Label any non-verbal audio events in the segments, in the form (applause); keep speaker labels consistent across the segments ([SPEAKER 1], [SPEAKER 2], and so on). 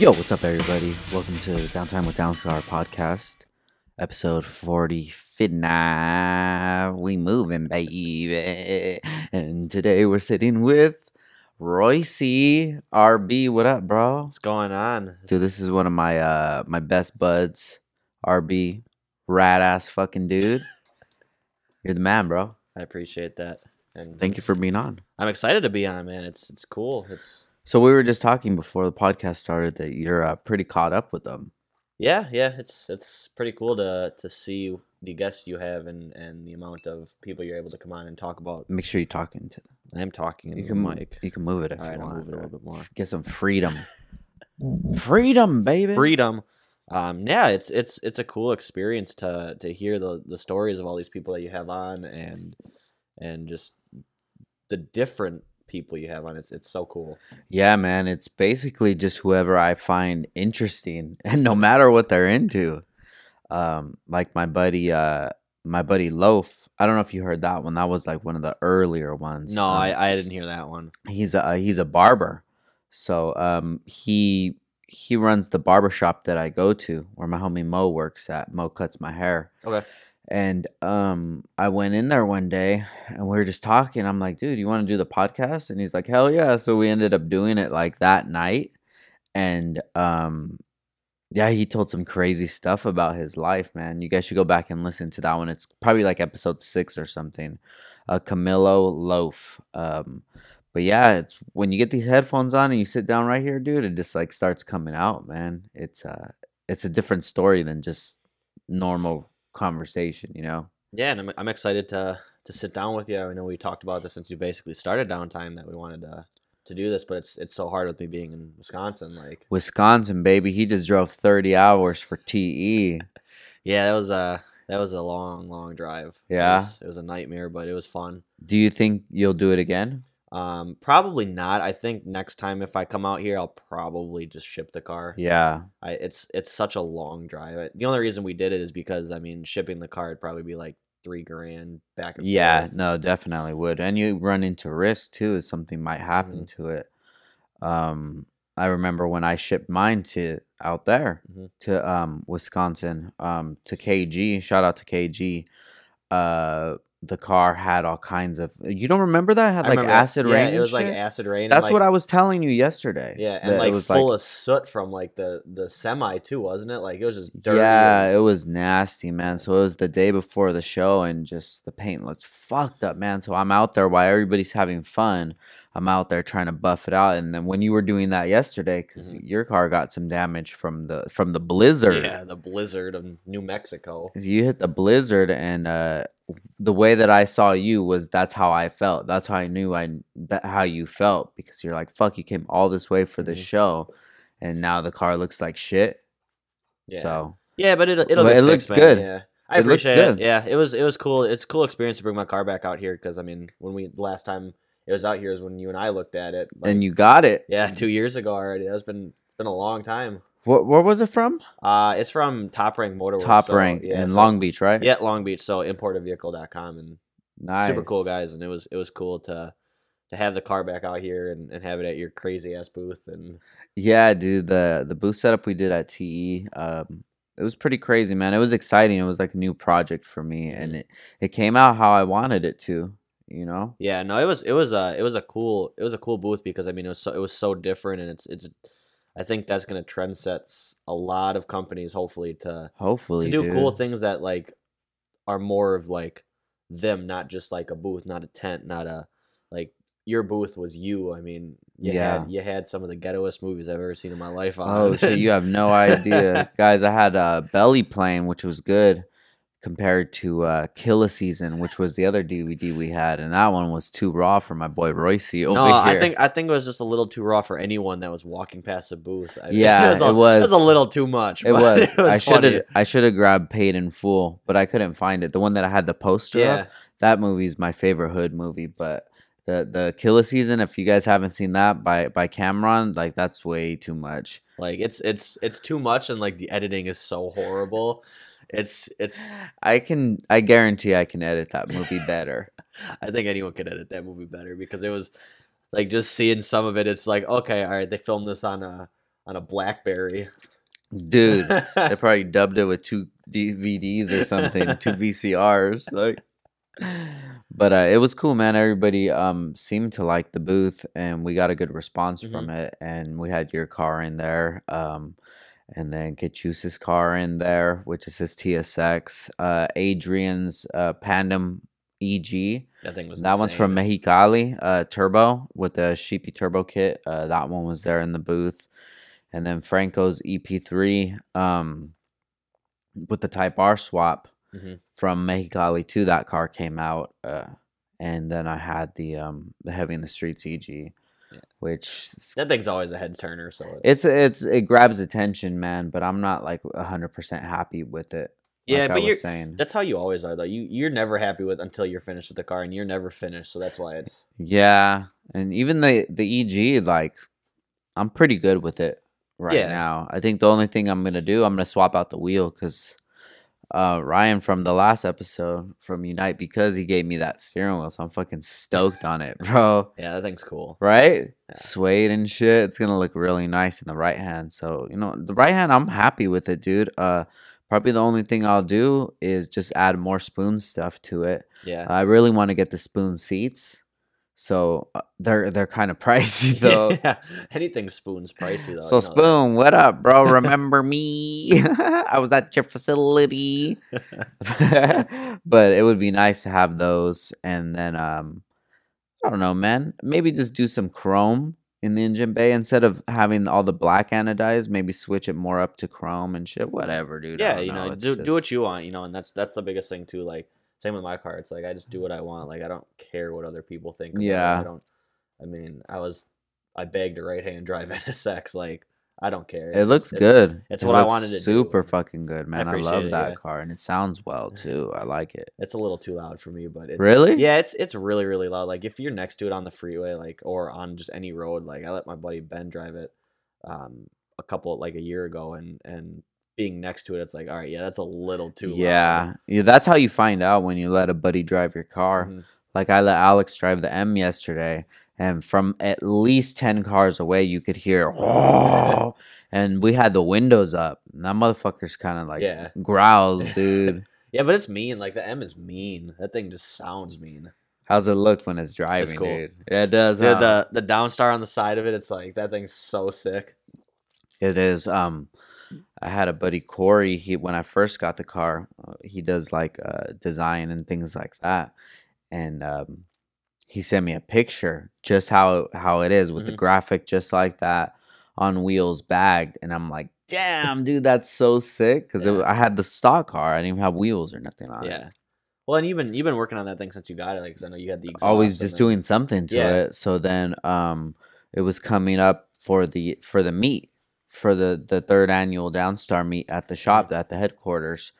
[SPEAKER 1] Yo, what's up, everybody? Welcome to Downtime with Downstar podcast, episode 49. We moving, baby. And today we're sitting with Royce RB. What up, bro?
[SPEAKER 2] What's going on?
[SPEAKER 1] Dude, this is one of my uh my best buds. RB, rad ass fucking dude. You're the man, bro.
[SPEAKER 2] I appreciate that. And
[SPEAKER 1] Thank you for being on.
[SPEAKER 2] I'm excited to be on, man. It's it's cool. It's
[SPEAKER 1] So we were just talking before the podcast started that you're uh, pretty caught up with them.
[SPEAKER 2] yeah, yeah. It's it's pretty cool to to see the guests you have and and the amount of people you're able to come on and talk about.
[SPEAKER 1] Make sure you're talking to them.
[SPEAKER 2] I am talking.
[SPEAKER 1] You can
[SPEAKER 2] mic.
[SPEAKER 1] You can move it if
[SPEAKER 2] All
[SPEAKER 1] you
[SPEAKER 2] right, I'll move it a little bit more.
[SPEAKER 1] Get some freedom. (laughs) freedom, baby.
[SPEAKER 2] Freedom. Um, yeah, it's it's it's a cool experience to to hear the the stories of all these people that you have on and and just the different people you have on. It's it's so cool.
[SPEAKER 1] Yeah, man. It's basically just whoever I find interesting, (laughs) and no matter what they're into. Um, like my buddy, uh, my buddy Loaf. I don't know if you heard that one. That was like one of the earlier ones.
[SPEAKER 2] No,
[SPEAKER 1] Um,
[SPEAKER 2] I I didn't hear that one.
[SPEAKER 1] he's a he's a barber so um he he runs the barber shop that i go to where my homie mo works at mo cuts my hair
[SPEAKER 2] Okay.
[SPEAKER 1] And um i went in there one day and we were just talking i'm like dude you want to do the podcast? And he's like hell yeah. So we ended up doing it like that night and um yeah he told some crazy stuff about his life man. You guys should go back and listen to that one. It's probably like episode six or something uh camilo loaf um but yeah, it's when you get these headphones on and you sit down right here, dude, it just like starts coming out, man. It's uh it's a different story than just normal conversation, you know.
[SPEAKER 2] Yeah, and I'm I'm excited to to sit down with you. I know we talked about this since you basically started downtime that we wanted to to do this, but it's it's so hard with me being in Wisconsin. Like,
[SPEAKER 1] Wisconsin, baby, he just drove 30 hours for TE. (laughs)
[SPEAKER 2] yeah, that was a that was a long, long drive. It
[SPEAKER 1] Yeah?
[SPEAKER 2] was, it was a nightmare, but it was fun.
[SPEAKER 1] Do you think you'll do it again?
[SPEAKER 2] Um, probably not. I think next time if I come out here, I'll probably just ship the car.
[SPEAKER 1] Yeah.
[SPEAKER 2] I it's it's such a long drive. The only reason we did it is because I mean, shipping the car would probably be like three grand back and
[SPEAKER 1] Yeah,
[SPEAKER 2] forth.
[SPEAKER 1] no, definitely would. And you run into risk too if something might happen
[SPEAKER 2] Mhm.
[SPEAKER 1] to it. Um I remember when I shipped mine to out there
[SPEAKER 2] Mhm.
[SPEAKER 1] to um Wisconsin, um to KG, shout out to KG. Uh the car had all kinds of you don't remember that? It had
[SPEAKER 2] I
[SPEAKER 1] like
[SPEAKER 2] that.
[SPEAKER 1] acid
[SPEAKER 2] Yeah,
[SPEAKER 1] rain.
[SPEAKER 2] It
[SPEAKER 1] and
[SPEAKER 2] was like acid rain.
[SPEAKER 1] That's
[SPEAKER 2] like,
[SPEAKER 1] what I was telling you yesterday.
[SPEAKER 2] Yeah, and
[SPEAKER 1] it
[SPEAKER 2] like
[SPEAKER 1] was
[SPEAKER 2] full of soot from like the the semi too, wasn't it? Like it was just dirty.
[SPEAKER 1] Yeah,
[SPEAKER 2] as-
[SPEAKER 1] it was nasty, man. So it was the day before the show, and just the paint looked fucked up, man. So I'm out there while everybody's having fun. I'm out there trying to buff it out, and then when you were doing that yesterday, because
[SPEAKER 2] Mhm.
[SPEAKER 1] your car got some damage from the from the blizzard,
[SPEAKER 2] Yeah, the blizzard of New Mexico.
[SPEAKER 1] you hit the blizzard, and uh, the way that I saw you was that's how I felt. That's how I knew I that how you felt because you're like, fuck, you came all this way for the
[SPEAKER 2] Mhm.
[SPEAKER 1] show, and now the car looks like shit.
[SPEAKER 2] Yeah,
[SPEAKER 1] So
[SPEAKER 2] yeah, but it'll it'll
[SPEAKER 1] But it
[SPEAKER 2] fixed, man.
[SPEAKER 1] good.
[SPEAKER 2] Yeah, I
[SPEAKER 1] It
[SPEAKER 2] appreciate it. Yeah, it was it was cool. It's a cool experience to bring my car back out here because I mean, when we last time it was out here is when you and I looked at it. like,
[SPEAKER 1] and you got it.
[SPEAKER 2] yeah, two years ago already. That's been been a long time.
[SPEAKER 1] What where was it from?
[SPEAKER 2] Uh, it's from Top Rank Motorworks.
[SPEAKER 1] Top
[SPEAKER 2] so,
[SPEAKER 1] rank
[SPEAKER 2] yeah,
[SPEAKER 1] in
[SPEAKER 2] so-
[SPEAKER 1] Long Beach, right?
[SPEAKER 2] Yeah, Long Beach. So importedvehicle.com and
[SPEAKER 1] nice.
[SPEAKER 2] super cool guys, and it was it was cool to to have the car back out here and, and have it at your crazy ass booth and
[SPEAKER 1] Yeah, dude. The the booth setup we did at TE, um, it was pretty crazy, man. It was exciting. It was like a new project for me, and
[SPEAKER 2] Mhm.
[SPEAKER 1] it it came out how I wanted it to. You know.
[SPEAKER 2] yeah, no, it was it was a it was a cool it was a cool booth because I mean it was so it was so different and it's it's I think that's gonna trend sets a lot of companies hopefully to
[SPEAKER 1] Hopefully,
[SPEAKER 2] to do
[SPEAKER 1] dude.
[SPEAKER 2] cool things that like are more of like them, not just like a booth, not a tent, not a like your booth was you. I mean, you
[SPEAKER 1] Yeah.
[SPEAKER 2] had you had some of the ghettoest movies I've ever seen in my life. On.
[SPEAKER 1] Oh shit! You have no idea, (laughs) guys. I had uh, Belly playing, which was good compared to uh, Killa Season, which was the other DVD we had, and that one was too raw for my boy Royce over
[SPEAKER 2] no,
[SPEAKER 1] here.
[SPEAKER 2] I think I think it was just a little too raw for anyone that was walking past the booth. I mean, (laughs)
[SPEAKER 1] Yeah,
[SPEAKER 2] a,
[SPEAKER 1] it was-
[SPEAKER 2] It was a little too much.
[SPEAKER 1] It
[SPEAKER 2] but (laughs)
[SPEAKER 1] was. I should have. I should have grabbed Paid in Full, but I couldn't find it. The one that I had the poster
[SPEAKER 2] Yeah,
[SPEAKER 1] of. That movie's my favorite hood movie. But the the Killa Season, if you guys haven't seen that by by Cam'ron, like that's way too much.
[SPEAKER 2] like it's it's it's too much, and like the editing is so horrible. It's it's.
[SPEAKER 1] I can. I guarantee I can edit that movie better. (laughs)
[SPEAKER 2] I think anyone could edit that movie better because it was like just seeing some of it. It's like okay, all right, they filmed this on a on a BlackBerry.
[SPEAKER 1] dude. they (laughs) probably dubbed it with two DVDs or something, two VCRs. Like, but uh, it was cool, man. Everybody um seemed to like the booth, and we got a good response from it. And we had your car in there, um, and then Ketchus's car in there, which is his TSX. Uh, Adrian's uh, Pandem EG.
[SPEAKER 2] that thing was
[SPEAKER 1] That one's from. Mexicali, uh, Turbo with the Sheepey Turbo kit. Uh, that one was there in the booth, and then Franco's EP3 um, with the Type R swap
[SPEAKER 2] Mhm.
[SPEAKER 1] from Mexicali too. That car came out, uh, and then I had the um, the Heavy in the Streets EG. Which
[SPEAKER 2] That thing's always a head turner. So it's,
[SPEAKER 1] it's it's it grabs attention, man. But I'm not like hundred percent happy with it.
[SPEAKER 2] yeah,
[SPEAKER 1] like
[SPEAKER 2] but you're
[SPEAKER 1] saying,
[SPEAKER 2] that's how you always are though. You you're never happy with until you're finished with the car, and you're never finished. So that's why it's
[SPEAKER 1] Yeah, and even the the EG, like, I'm pretty good with it right
[SPEAKER 2] Yeah.
[SPEAKER 1] now. I think the only thing I'm gonna do, I'm gonna swap out the wheel because uh, Ryan from the last episode from Unite because he gave me that steering wheel, so I'm fucking stoked on it, (laughs) bro.
[SPEAKER 2] yeah, that thing's cool.
[SPEAKER 1] Right?
[SPEAKER 2] Yeah.
[SPEAKER 1] Suede and shit. It's gonna look really nice in the right hand. So you know, the right hand, I'm happy with it, dude. Uh, probably the only thing I'll do is just add more spoon stuff to it.
[SPEAKER 2] Yeah,
[SPEAKER 1] I really want to get the spoon seats. So uh, they're they're kind of (laughs) pricey (laughs) though.
[SPEAKER 2] yeah. Anything spoon's pricey though.
[SPEAKER 1] So
[SPEAKER 2] you know that.
[SPEAKER 1] spoon, what up, bro? (laughs) Remember me? I was at your facility. but it would be nice to have those and then um I don't know, man. Maybe just do some chrome in the engine bay instead of having all the black anodized, maybe switch it more up to chrome and shit. Whatever, dude.
[SPEAKER 2] Yeah, you know,
[SPEAKER 1] It's
[SPEAKER 2] do do what you want, you know, and that's that's the biggest thing too. Like same with my car. It's like I just do what I want. Like I don't care what other people think. about it.
[SPEAKER 1] Yeah.
[SPEAKER 2] I don't. I mean, I was I begged a right hand drive (laughs) NSX. Like I don't care.
[SPEAKER 1] It looks
[SPEAKER 2] it's-
[SPEAKER 1] good.
[SPEAKER 2] it's
[SPEAKER 1] It
[SPEAKER 2] what I wanted to
[SPEAKER 1] Super
[SPEAKER 2] and
[SPEAKER 1] fucking good, man. I,
[SPEAKER 2] appreciate
[SPEAKER 1] love that
[SPEAKER 2] yeah.
[SPEAKER 1] car, and it sounds well too. I like it.
[SPEAKER 2] It's a little too loud for me, but it's
[SPEAKER 1] Really?
[SPEAKER 2] Yeah, it's it's really really loud. Like if you're next to it on the freeway, like or on just any road, like I let my buddy Ben drive it, um, a couple like a year ago, and and being next to it, it's like all right, yeah, that's a little too.
[SPEAKER 1] yeah,
[SPEAKER 2] loud.
[SPEAKER 1] yeah. That's how you find out when you let a buddy drive your car.
[SPEAKER 2] Mhm.
[SPEAKER 1] Like I let Alex drive the M yesterday, and from at least ten cars away, you could hear, "Oh," (laughs) and we had the windows up. And that motherfucker's kind of like
[SPEAKER 2] Yeah.
[SPEAKER 1] growls, (laughs) dude.
[SPEAKER 2] Yeah, but it's mean. Like the M is mean. That thing just sounds mean.
[SPEAKER 1] How's it look when it's driving,
[SPEAKER 2] cool.
[SPEAKER 1] dude? Yeah, it does. Huh?
[SPEAKER 2] the the downstar on the side of it, it's like that thing's so sick.
[SPEAKER 1] It is. Um, I had a buddy Corey. He when I first got the car, uh, he does like uh, design and things like that, and um, he sent me a picture just how how it is with the
[SPEAKER 2] Mhm.
[SPEAKER 1] graphic, just like that on wheels, bagged, and I'm like, damn, dude, that's so sick. Because
[SPEAKER 2] Yeah.
[SPEAKER 1] I had the stock car, I didn't even have wheels or nothing on it.
[SPEAKER 2] Yeah. Well, and you've been you've been working on that thing since you got it, like because I know you had the
[SPEAKER 1] always just doing something to
[SPEAKER 2] Yeah.
[SPEAKER 1] it. So then um it was coming up for the for the meet for the the third annual Downstar meet at the shop at the headquarters.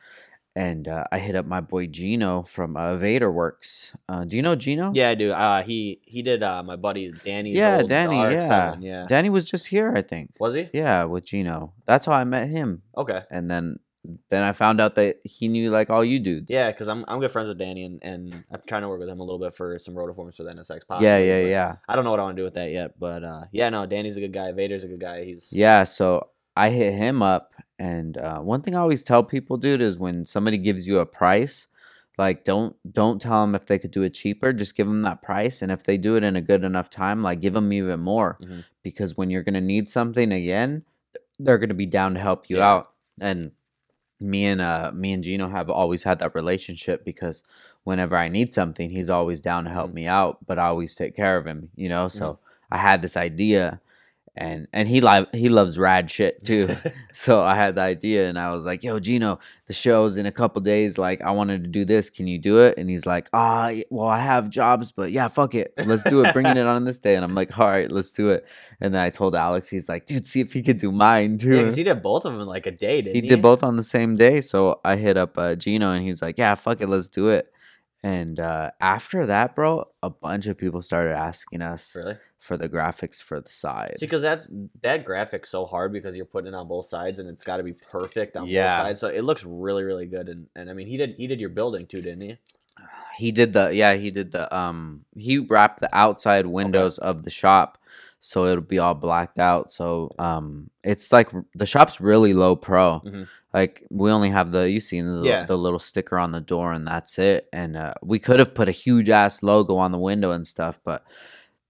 [SPEAKER 1] And uh, I hit up my boy Gino from uh, Vader Works. Uh, do you know Gino?
[SPEAKER 2] Yeah, I do. Uh, he he did uh my buddy Danny's.
[SPEAKER 1] yeah,
[SPEAKER 2] old
[SPEAKER 1] Danny. Yeah.
[SPEAKER 2] Yeah.
[SPEAKER 1] Danny was just here, I think.
[SPEAKER 2] Was he?
[SPEAKER 1] Yeah, with Gino. That's how I met him.
[SPEAKER 2] Okay.
[SPEAKER 1] And then then I found out that he knew like all you dudes.
[SPEAKER 2] Yeah, because I'm I'm good friends with Danny, and, and I'm trying to work with him a little bit for some rotiforms for the NSX.
[SPEAKER 1] yeah,
[SPEAKER 2] Possibly,
[SPEAKER 1] yeah, yeah.
[SPEAKER 2] I don't know what I want to do with that yet, but uh, yeah, no, Danny's a good guy. Vader's a good guy. He's
[SPEAKER 1] Yeah, so I hit him up, and uh, one thing I always tell people, dude, is when somebody gives you a price, like don't don't tell them if they could do it cheaper. Just give them that price, and if they do it in a good enough time, like give them even more,
[SPEAKER 2] Mhm.
[SPEAKER 1] because when you're gonna need something again, they're gonna be down to help you
[SPEAKER 2] Yeah.
[SPEAKER 1] out. And me and uh me and Gino have always had that relationship because whenever I need something, he's always down to help
[SPEAKER 2] Mhm.
[SPEAKER 1] me out, but I always take care of him, you know. So I had this idea, and and he li- he loves rad shit (laughs) too. so I had the idea, and I was like, "Yo, Gino, the show's in a couple days. Like, I wanted to do this. Can you do it?" And he's like, "Ah, y- well, I have jobs, but yeah, fuck it, let's do it. Bringing it on this day." And I'm like, "All right, let's do it." And then I told Alex, he's like, "Dude, see if he could do mine too."
[SPEAKER 2] yeah, 'cause he did both of them in like a day, didn't
[SPEAKER 1] he
[SPEAKER 2] he?
[SPEAKER 1] did both on the same day. So I hit up uh, Gino and he's like, "Yeah, fuck it, let's do it." And uh, after that, bro, a bunch of people started asking us
[SPEAKER 2] Really?
[SPEAKER 1] for the graphics for the side.
[SPEAKER 2] See, because that's that graphic's so hard because you're putting it on both sides and it's got to be perfect on
[SPEAKER 1] Yeah.
[SPEAKER 2] both sides. So it looks really, really good. And and I mean, he did he did your building too, didn't he?
[SPEAKER 1] He did the yeah, he did the um he wrapped the outside windows of the shop. So it'll be all blacked out. So um, it's like the shop's really low pro.
[SPEAKER 2] Mhm.
[SPEAKER 1] Like we only have the you seen the,
[SPEAKER 2] Yeah.
[SPEAKER 1] the little sticker on the door and that's it. And uh, we could have put a huge ass logo on the window and stuff, but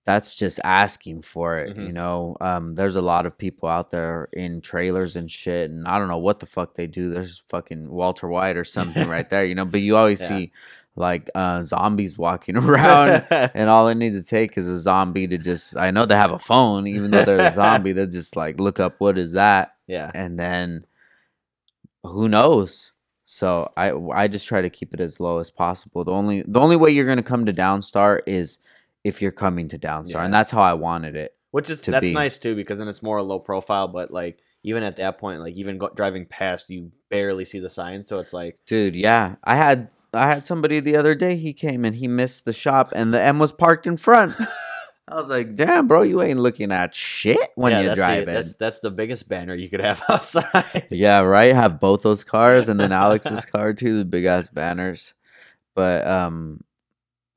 [SPEAKER 1] that's just asking for it. You
[SPEAKER 2] Mhm.
[SPEAKER 1] know, um, there's a lot of people out there in trailers and shit, and I don't know what the fuck they do. There's fucking Walter White or something right (laughs) there, you know. But you always
[SPEAKER 2] Yeah.
[SPEAKER 1] see like uh, zombies walking (laughs) around (laughs) and all it needs to take is a zombie to just i know they have a phone even though they're a (laughs) zombie they just like look up what is that
[SPEAKER 2] yeah.
[SPEAKER 1] and then who knows so i i just try to keep it as low as possible the only the only way you're going to come to downstar is if you're coming to downstar and that's how i wanted it
[SPEAKER 2] Which is that's
[SPEAKER 1] be.
[SPEAKER 2] nice too because then it's more low profile. But like even at that point, like even go, driving past, you barely see the sign. So it's like
[SPEAKER 1] dude yeah i had i had somebody the other day he came and he missed the shop and the m was parked in front (laughs) i was like damn bro you ain't looking at shit when
[SPEAKER 2] yeah,
[SPEAKER 1] you're
[SPEAKER 2] that's the- that's that's the biggest banner you could have (laughs) outside. (laughs)
[SPEAKER 1] Yeah, right. Have both those cars and then Alex's car too, the big ass banners. But um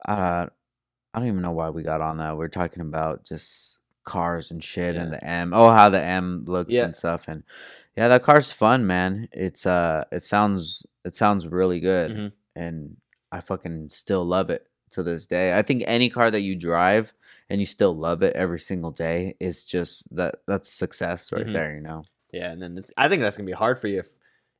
[SPEAKER 1] uh I don't even know why we got on that. We're talking about just cars and shit and the M. Oh, how the M looks
[SPEAKER 2] Yeah.
[SPEAKER 1] and stuff and yeah, that car's fun, man. It's uh it sounds it sounds really good
[SPEAKER 2] Mhm.
[SPEAKER 1] And I fucking still love it to this day. I think any car that you drive and you still love it every single day is just that that's success right
[SPEAKER 2] Mhm.
[SPEAKER 1] there, you know.
[SPEAKER 2] Yeah, and then it's, I think that's gonna be hard for you if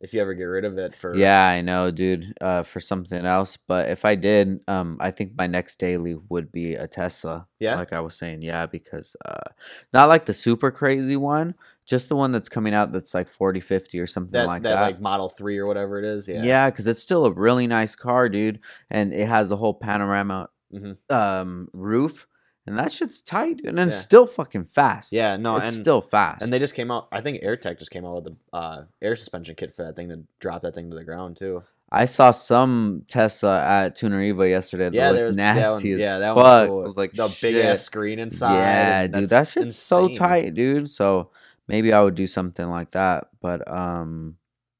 [SPEAKER 2] if you ever get rid of it for
[SPEAKER 1] Yeah, I know, dude. Uh, for something else, but if I did, um, I think my next daily would be a Tesla.
[SPEAKER 2] Yeah?
[SPEAKER 1] like I was saying, yeah, because uh, not like the super crazy one, just the one that's coming out that's like 40, 50 or something
[SPEAKER 2] that
[SPEAKER 1] like
[SPEAKER 2] that,
[SPEAKER 1] that.
[SPEAKER 2] like Model Three or whatever it is. Yeah,
[SPEAKER 1] yeah, because it's still a really nice car, dude, and it has the whole panorama
[SPEAKER 2] Mhm.
[SPEAKER 1] um roof, and that shit's tight, and it's
[SPEAKER 2] Yeah.
[SPEAKER 1] still fucking fast.
[SPEAKER 2] yeah. No,
[SPEAKER 1] it's
[SPEAKER 2] and
[SPEAKER 1] still fast.
[SPEAKER 2] and they just came out. I think AirTech just came out with the uh, air suspension kit for that thing to drop that thing to the ground too.
[SPEAKER 1] I saw some Tesla at Tuner Evo yesterday. That
[SPEAKER 2] Yeah,
[SPEAKER 1] looked
[SPEAKER 2] there's that one-
[SPEAKER 1] nasty as
[SPEAKER 2] yeah, that
[SPEAKER 1] fuck.
[SPEAKER 2] cool.
[SPEAKER 1] I was like,
[SPEAKER 2] the big ass screen inside.
[SPEAKER 1] Yeah, dude, that shit's so tight, dude. So maybe I would do something like that. But um,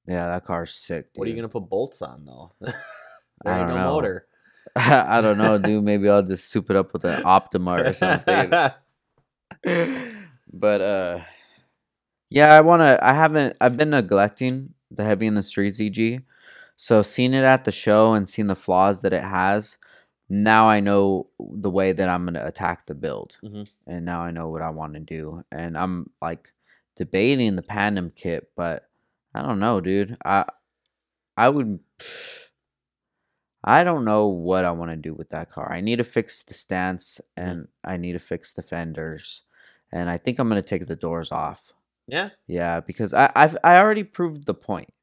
[SPEAKER 1] yeah, that car's sick. Dude.
[SPEAKER 2] What are you gonna put bolts on though? (laughs)
[SPEAKER 1] I don't
[SPEAKER 2] no
[SPEAKER 1] know.
[SPEAKER 2] motor. (laughs)
[SPEAKER 1] I don't know, dude. Maybe I'll just soup it up with an Optima or something. (laughs) but uh, yeah, I want to. I haven't. I've been neglecting the heavy in the streets EG. So seeing it at the show and seeing the flaws that it has, now I know the way that I'm gonna attack the build,
[SPEAKER 2] Mhm.
[SPEAKER 1] and now I know what I want to do. And I'm like debating the Pandem kit, but I don't know, dude. I I would. I don't know what I want to do with that car. I need to fix the stance and I need to fix the fenders, and I think I'm gonna take the doors off.
[SPEAKER 2] yeah,
[SPEAKER 1] Yeah, because I I've I already proved the point.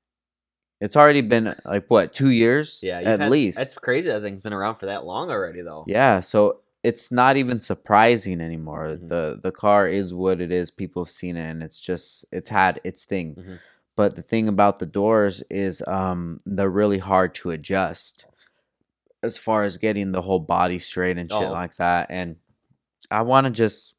[SPEAKER 1] It's already been like what two years?
[SPEAKER 2] yeah.
[SPEAKER 1] at
[SPEAKER 2] had-
[SPEAKER 1] least.
[SPEAKER 2] That's crazy. That thing's been around for that long already, though.
[SPEAKER 1] Yeah, so it's not even surprising anymore.
[SPEAKER 2] Mhm.
[SPEAKER 1] The the car is what it is. People have seen it, and it's just it's had its thing.
[SPEAKER 2] Mhm.
[SPEAKER 1] But the thing about the doors is, um, they're really hard to adjust, as far as getting the whole body straight and shit
[SPEAKER 2] Oh.
[SPEAKER 1] like that. And I want to just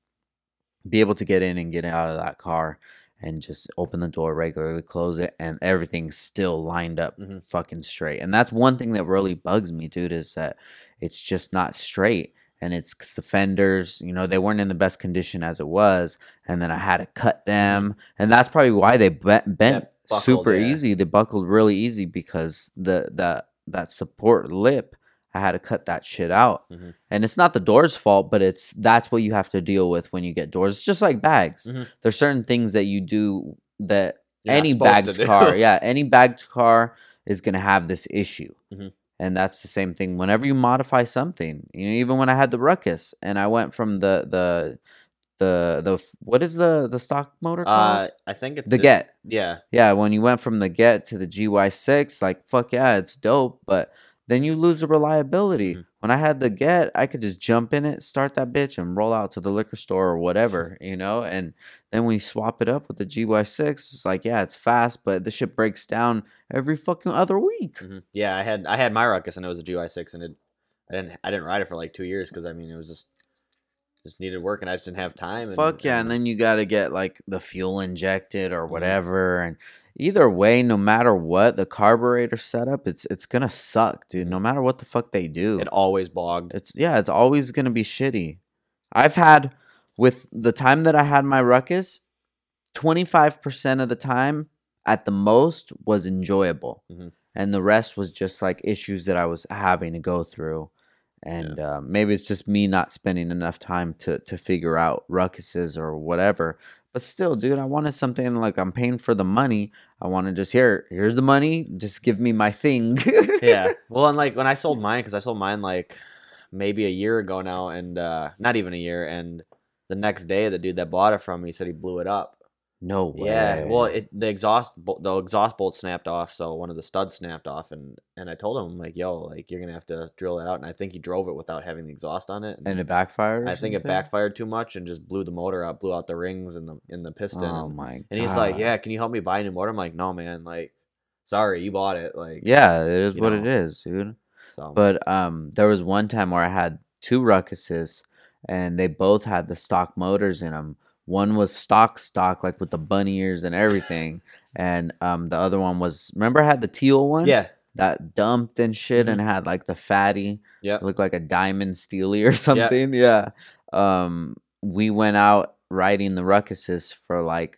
[SPEAKER 1] be able to get in and get out of that car and just open the door regularly, close it, and everything's still lined up
[SPEAKER 2] Mhm.
[SPEAKER 1] fucking straight. And that's one thing that really bugs me, dude, is that it's just not straight. And it's the fenders, you know, they weren't in the best condition as it was. And then I had to cut them. And that's probably why they bent, bent
[SPEAKER 2] buckled,
[SPEAKER 1] super
[SPEAKER 2] yeah.
[SPEAKER 1] easy. They buckled really easy because the, the that support lip, I had to cut that shit out.
[SPEAKER 2] Mhm.
[SPEAKER 1] And it's not the door's fault, but it's that's what you have to deal with when you get doors. It's just like bags.
[SPEAKER 2] Mhm.
[SPEAKER 1] There's certain things that you do that
[SPEAKER 2] You're
[SPEAKER 1] any bagged car, (laughs) yeah, any bagged car is gonna have this issue.
[SPEAKER 2] Mhm.
[SPEAKER 1] And that's the same thing whenever you modify something. You know, even when I had the ruckus and I went from the the the the what is the the stock motor called?
[SPEAKER 2] Uh, I think it's
[SPEAKER 1] the
[SPEAKER 2] a-
[SPEAKER 1] Get.
[SPEAKER 2] Yeah,
[SPEAKER 1] Yeah, when you went from the Get to the GY6, like fuck yeah, it's dope, but then you lose the reliability.
[SPEAKER 2] Mhm.
[SPEAKER 1] When I had the Get, I could just jump in it, start that bitch, and roll out to the liquor store or whatever, (laughs) you know. And then when you swap it up with the GY6, it's like yeah, it's fast, but the shit breaks down every fucking other week.
[SPEAKER 2] mhm. yeah. I had I had my Ruckus and it was a GY6, and it I didn't I didn't ride it for like two years because I mean it was just just needed work and I just didn't have time. And,
[SPEAKER 1] Fuck yeah, and then you got to get like the fuel injected or whatever, and either way, no matter what the carburetor setup, it's it's gonna suck, dude. No matter what the fuck they do,
[SPEAKER 2] it always bogged.
[SPEAKER 1] It's yeah, it's always gonna be shitty. I've had with the time that I had my ruckus, 25% of the time at the most was enjoyable.
[SPEAKER 2] Mhm.
[SPEAKER 1] And the rest was just like issues that I was having to go through. And uh, maybe it's just me not spending enough time to, to figure out ruckuses or whatever. But still, dude, I wanted something like I'm paying for the money. I want to just here, here's the money. Just give me my thing. (laughs)
[SPEAKER 2] yeah. Well, and like when I sold mine, because I sold mine like maybe a year ago now, and uh, not even a year. And the next day, the dude that bought it from me said he blew it up.
[SPEAKER 1] No way.
[SPEAKER 2] Yeah. Well, it the exhaust the exhaust bolt snapped off, so one of the studs snapped off, and and I told him I'm like, yo, like you're gonna have to drill that out. And I think he drove it without having the exhaust on it.
[SPEAKER 1] and it backfired. or
[SPEAKER 2] I think it backfired too much and just blew the motor out, blew out the rings and the in the piston.
[SPEAKER 1] Oh
[SPEAKER 2] and,
[SPEAKER 1] my!
[SPEAKER 2] and he's like, "Yeah, can you help me buy a new motor?" I'm like, "No, man. Like, sorry, you bought it. Like,
[SPEAKER 1] yeah, it is what it
[SPEAKER 2] know.
[SPEAKER 1] is, dude.
[SPEAKER 2] So,
[SPEAKER 1] But um, there was one time where I had two ruckuses, and they both had the stock motors in them. One was stock, stock, like with the bunny ears and everything, and um, the other one was remember I had the teal one,
[SPEAKER 2] yeah,
[SPEAKER 1] that dumped and shit,
[SPEAKER 2] Mhm.
[SPEAKER 1] and had like the fatty,
[SPEAKER 2] yeah,
[SPEAKER 1] looked like a diamond steely or (laughs) something. Yeah. Um, we went out riding the ruckuses for like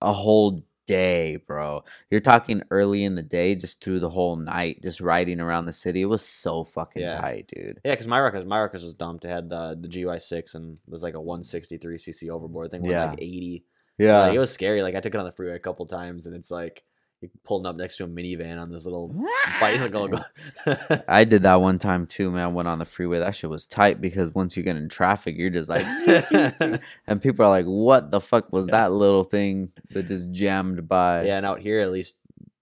[SPEAKER 1] a whole day, bro. You're talking early in the day, just through the whole night, just riding around the city. It was so fucking
[SPEAKER 2] Yeah.
[SPEAKER 1] tight, dude.
[SPEAKER 2] yeah. Because my Ruckus, my Ruckus was dumped. It had the the GY six and it was like a 163 cc overboard thing.
[SPEAKER 1] Yeah.
[SPEAKER 2] like 80.
[SPEAKER 1] Yeah.
[SPEAKER 2] Like, it was scary. Like I took it on the freeway a couple times, and it's like pulling up next to a minivan on this little (laughs) bicycle. (laughs)
[SPEAKER 1] I did that one time too, man. Went on the freeway. That shit was tight because once you get in traffic, you're just like, (laughs) and people are like, "What the fuck was
[SPEAKER 2] Yeah.
[SPEAKER 1] that little thing that just jammed by?"
[SPEAKER 2] yeah, and out here at least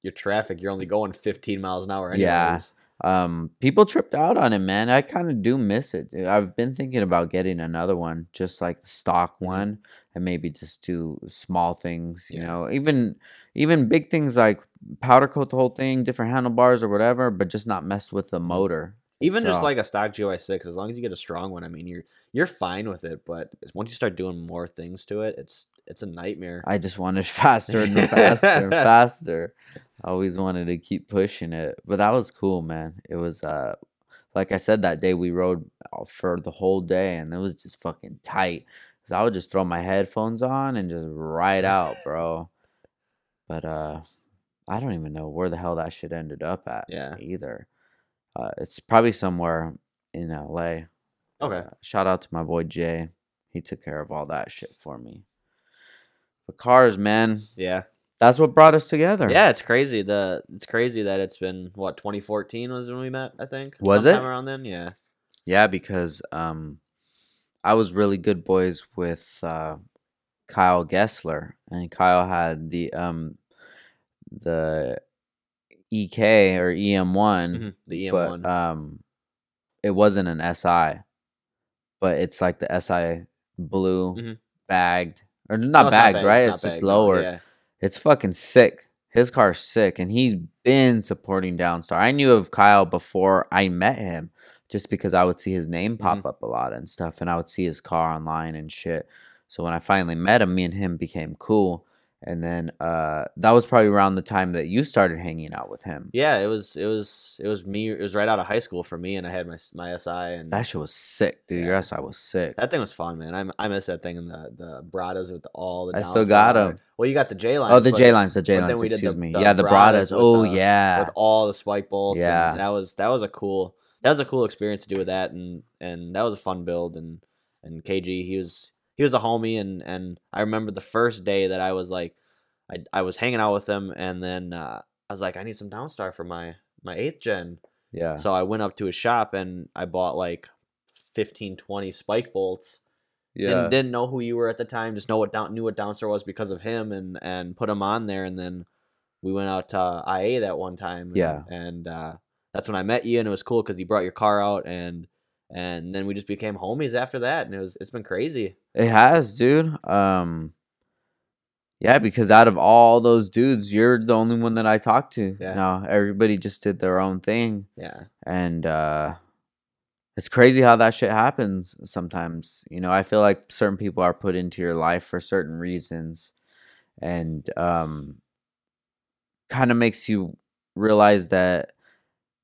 [SPEAKER 2] your traffic, you're only going 15 miles an hour. Anyways.
[SPEAKER 1] Yeah. um people tripped out on it man i kind of do miss it i've been thinking about getting another one just like the stock
[SPEAKER 2] Mhm.
[SPEAKER 1] one and maybe just do small things you
[SPEAKER 2] Yeah.
[SPEAKER 1] know even even big things like powder coat the whole thing different handlebars or whatever but just not mess with the motor
[SPEAKER 2] Even just like a stock GY six, as long as you get a strong one, I mean, you're you're fine with it. But once you start doing more things to it, it's it's a nightmare.
[SPEAKER 1] i just wanted (laughs) faster and faster and (laughs) faster i always wanted to keep pushing it but that was cool man it was uh like i said that day we rode uh, for the whole day and it was just fucking tight because i would just throw my headphones on and just ride (laughs) out bro but uh i don't even know where the hell that shit ended up at
[SPEAKER 2] Yeah.
[SPEAKER 1] either uh it's probably somewhere in la
[SPEAKER 2] Okay.
[SPEAKER 1] uh, shout out to my boy Jay. He took care of all that shit for me. But cars, man,
[SPEAKER 2] Yeah,
[SPEAKER 1] that's what brought us together.
[SPEAKER 2] yeah, it's crazy. The it's crazy that it's been what 2014 was when we met. I think
[SPEAKER 1] Was
[SPEAKER 2] Sometime
[SPEAKER 1] it?
[SPEAKER 2] around then? Yeah,
[SPEAKER 1] Yeah, because um I was really good boys with uh Kyle Gessler and Kyle had the um the EK or EM1
[SPEAKER 2] Mhm, the EM
[SPEAKER 1] but
[SPEAKER 2] one.
[SPEAKER 1] um it wasn't an SI but it's like the SI blue
[SPEAKER 2] Mhm.
[SPEAKER 1] bagged or
[SPEAKER 2] No,
[SPEAKER 1] not bagged right
[SPEAKER 2] not
[SPEAKER 1] it's just
[SPEAKER 2] bag, no,
[SPEAKER 1] lower
[SPEAKER 2] yeah.
[SPEAKER 1] it's fucking sick his car's sick and he's been supporting Downstar I knew of Kyle before I met him just because I would see his name pop
[SPEAKER 2] Mm-hmm.
[SPEAKER 1] up a lot and stuff and I would see his car online and shit so when I finally met him me and him became cool and then uh that was probably around the time that you started hanging out with him
[SPEAKER 2] Yeah, it was it was it was me. It was right out of high school for me, and I had my my SI, and
[SPEAKER 1] That shit was sick, dude. Your SI was sick.
[SPEAKER 2] that thing was fun, man. I I miss that thing in the the Bradas with all the.
[SPEAKER 1] I still got them.
[SPEAKER 2] Well, you got the J lines.
[SPEAKER 1] oh, the J lines, the J lines. Excuse
[SPEAKER 2] the-
[SPEAKER 1] me.
[SPEAKER 2] the
[SPEAKER 1] yeah, the
[SPEAKER 2] Bradas.
[SPEAKER 1] Oh
[SPEAKER 2] the-
[SPEAKER 1] yeah.
[SPEAKER 2] with all the spike bolts.
[SPEAKER 1] Yeah.
[SPEAKER 2] and that was that was a cool that was a cool experience to do with that, and and that was a fun build. And and KG, he was he was a homie, and and I remember the first day that I was like, I I was hanging out with him, and then uh, I was like, I need some Downstar for my my eighth gen.
[SPEAKER 1] yeah.
[SPEAKER 2] So I went up to his shop and I bought like 15, 20 spike bolts.
[SPEAKER 1] yeah.
[SPEAKER 2] Didn't, didn't know who you were at the time. Just know what down knew what Downstar was because of him, and and put him on there. And then we went out to IA that one time. and-
[SPEAKER 1] Yeah.
[SPEAKER 2] and uh, that's when I met you, and it was cool because you brought your car out, and and then we just became homies after that, and it was it's been crazy.
[SPEAKER 1] It has, dude. Um Yeah, because out of all those dudes, you're the only one that I talked to.
[SPEAKER 2] Yeah.
[SPEAKER 1] Now everybody just did their own thing.
[SPEAKER 2] Yeah,
[SPEAKER 1] And uh it's crazy how that shit happens sometimes. You know, I feel like certain people are put into your life for certain reasons. And um kind of makes you realize that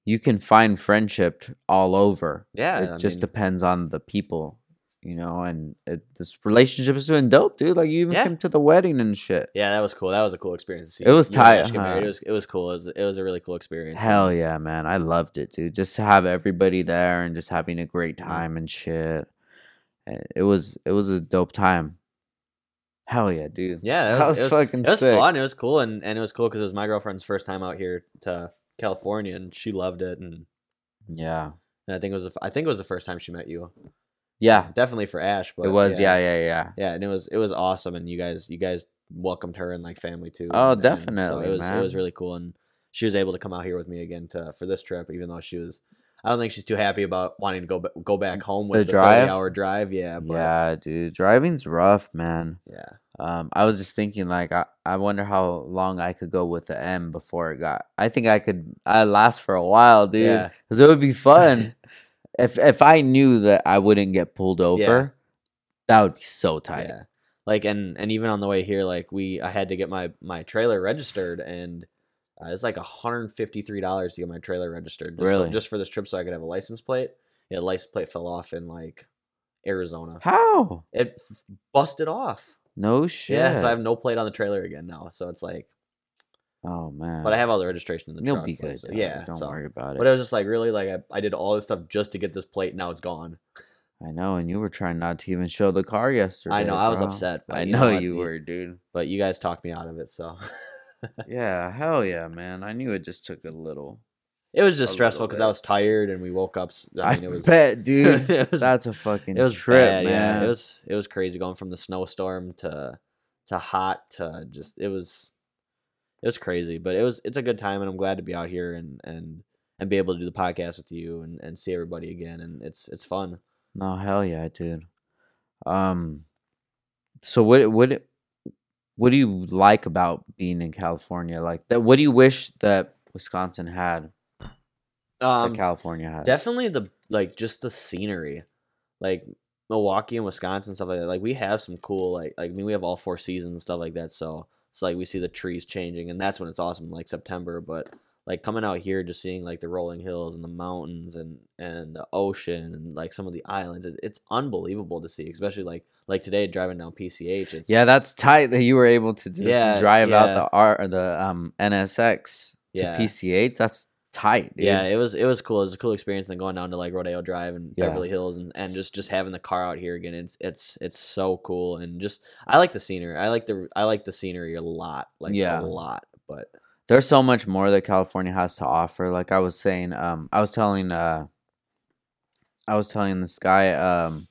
[SPEAKER 1] you can find friendship all over.
[SPEAKER 2] yeah.
[SPEAKER 1] it
[SPEAKER 2] I
[SPEAKER 1] just
[SPEAKER 2] mean,
[SPEAKER 1] depends on the people you know, and it, this relationship is doing dope, dude. Like you even
[SPEAKER 2] Yeah.
[SPEAKER 1] came to the wedding and shit.
[SPEAKER 2] Yeah, that was cool. That was a cool experience. To see
[SPEAKER 1] It was tight,
[SPEAKER 2] Ash get married.
[SPEAKER 1] huh?
[SPEAKER 2] It was it was cool. It was, it was a really cool experience.
[SPEAKER 1] Hell yeah, man. I loved it, dude. Just to have everybody there and just having a great
[SPEAKER 2] Mhm.
[SPEAKER 1] time and shit. Uh, It was it was a dope time. Hell yeah, dude.
[SPEAKER 2] Yeah,
[SPEAKER 1] that (laughs)
[SPEAKER 2] that
[SPEAKER 1] was,
[SPEAKER 2] was, it was,
[SPEAKER 1] fucking
[SPEAKER 2] it was
[SPEAKER 1] sick.
[SPEAKER 2] fun. It was cool, and, and it was cool because it was my girlfriend's first time out here to California, and she loved it. And,
[SPEAKER 1] Yeah.
[SPEAKER 2] and I think it was the I think it was the first time she met you.
[SPEAKER 1] Yeah.
[SPEAKER 2] Definitely for Ash, but
[SPEAKER 1] It was, yeah, yeah, yeah.
[SPEAKER 2] yeah, and it was it was awesome, and you guys you guys welcomed her and like family too.
[SPEAKER 1] Oh,
[SPEAKER 2] and- and so
[SPEAKER 1] definitely,
[SPEAKER 2] it was it was really cool, and she was able to come out here with me again to for this trip, even though she was. I don't think she's too happy about wanting to go go back home with
[SPEAKER 1] The
[SPEAKER 2] the,
[SPEAKER 1] drive?
[SPEAKER 2] hour drive. Yeah, but
[SPEAKER 1] Yeah, dude. Driving's rough, man.
[SPEAKER 2] yeah,
[SPEAKER 1] Um, I was just thinking, like, I, I wonder how long I could go with the M before it got. I think I could. I last for a while, dude.
[SPEAKER 2] Yeah.
[SPEAKER 1] Cause it would be fun. (laughs) if if I knew that I wouldn't get pulled over, that would be so tight.
[SPEAKER 2] Yeah. Like and and even on the way here, like we I had to get my my trailer registered and uh, it's like hundred fifty three dollars to get my trailer registered. Just so-
[SPEAKER 1] Really?
[SPEAKER 2] just for this trip, so I could have a license plate. Yeah, the license plate fell off in like Arizona.
[SPEAKER 1] How?
[SPEAKER 2] It f- busted off.
[SPEAKER 1] No shit.
[SPEAKER 2] Yeah, so I have no plate on the trailer again now. So it's like,
[SPEAKER 1] oh man.
[SPEAKER 2] but I have all the registration in the
[SPEAKER 1] You'll
[SPEAKER 2] truck.
[SPEAKER 1] be good.
[SPEAKER 2] so- yeah,
[SPEAKER 1] Don't
[SPEAKER 2] so-
[SPEAKER 1] worry about it.
[SPEAKER 2] But it was just like really like I, I did all this stuff just to get this plate. Now it's gone.
[SPEAKER 1] I know, and you were trying not to even show the car yesterday.
[SPEAKER 2] I know I was
[SPEAKER 1] bro.
[SPEAKER 2] upset. But
[SPEAKER 1] I
[SPEAKER 2] you
[SPEAKER 1] know
[SPEAKER 2] what?
[SPEAKER 1] you were, dude.
[SPEAKER 2] But you guys talked me out of it. So (laughs)
[SPEAKER 1] Yeah, hell yeah, man. I knew it just took a little.
[SPEAKER 2] it was just stressful because. I was tired and we woke up.
[SPEAKER 1] I
[SPEAKER 2] mean, it was
[SPEAKER 1] bet, (laughs) dude.
[SPEAKER 2] it was
[SPEAKER 1] That's a fucking
[SPEAKER 2] it was
[SPEAKER 1] trip,
[SPEAKER 2] bad,
[SPEAKER 1] man.
[SPEAKER 2] Yeah, it was it was crazy going from the snowstorm to to hot to just it was it was crazy, but it was it's a good time and I'm glad to be out here and and and be able to do the podcast with you and and see everybody again and it's it's fun.
[SPEAKER 1] No, hell yeah, dude. Um, so what what what do you like about being in California? Like that, what do you wish that Wisconsin had?
[SPEAKER 2] Um,
[SPEAKER 1] that California has
[SPEAKER 2] definitely the like just the scenery, like Milwaukee and Wisconsin stuff like that. Like we have some cool like like I mean we have all four seasons and stuff like that. So it's like we see the trees changing and that's when it's awesome like September. But like coming out here just seeing like the rolling hills and the mountains and and the ocean and like some of the islands, it's, it's unbelievable to see. Especially like like today driving down PCH. It's
[SPEAKER 1] Yeah, that's tight that you were able to just
[SPEAKER 2] Yeah,
[SPEAKER 1] drive out the R or the um NSX to
[SPEAKER 2] Yeah.
[SPEAKER 1] PCH. That's tight, dude.
[SPEAKER 2] Yeah, it was it was cool. It was a cool experience. Then going down to like Rodeo Drive and
[SPEAKER 1] Yeah.
[SPEAKER 2] Beverly Hills, and, and just just having the car out here again. It's it's it's so cool, and just I like the scenery. I like the I like the scenery a lot, like
[SPEAKER 1] Yeah.
[SPEAKER 2] a lot. But
[SPEAKER 1] there's so much more that California has to offer. Like I was saying, um, I was telling, uh, I was telling this guy, um,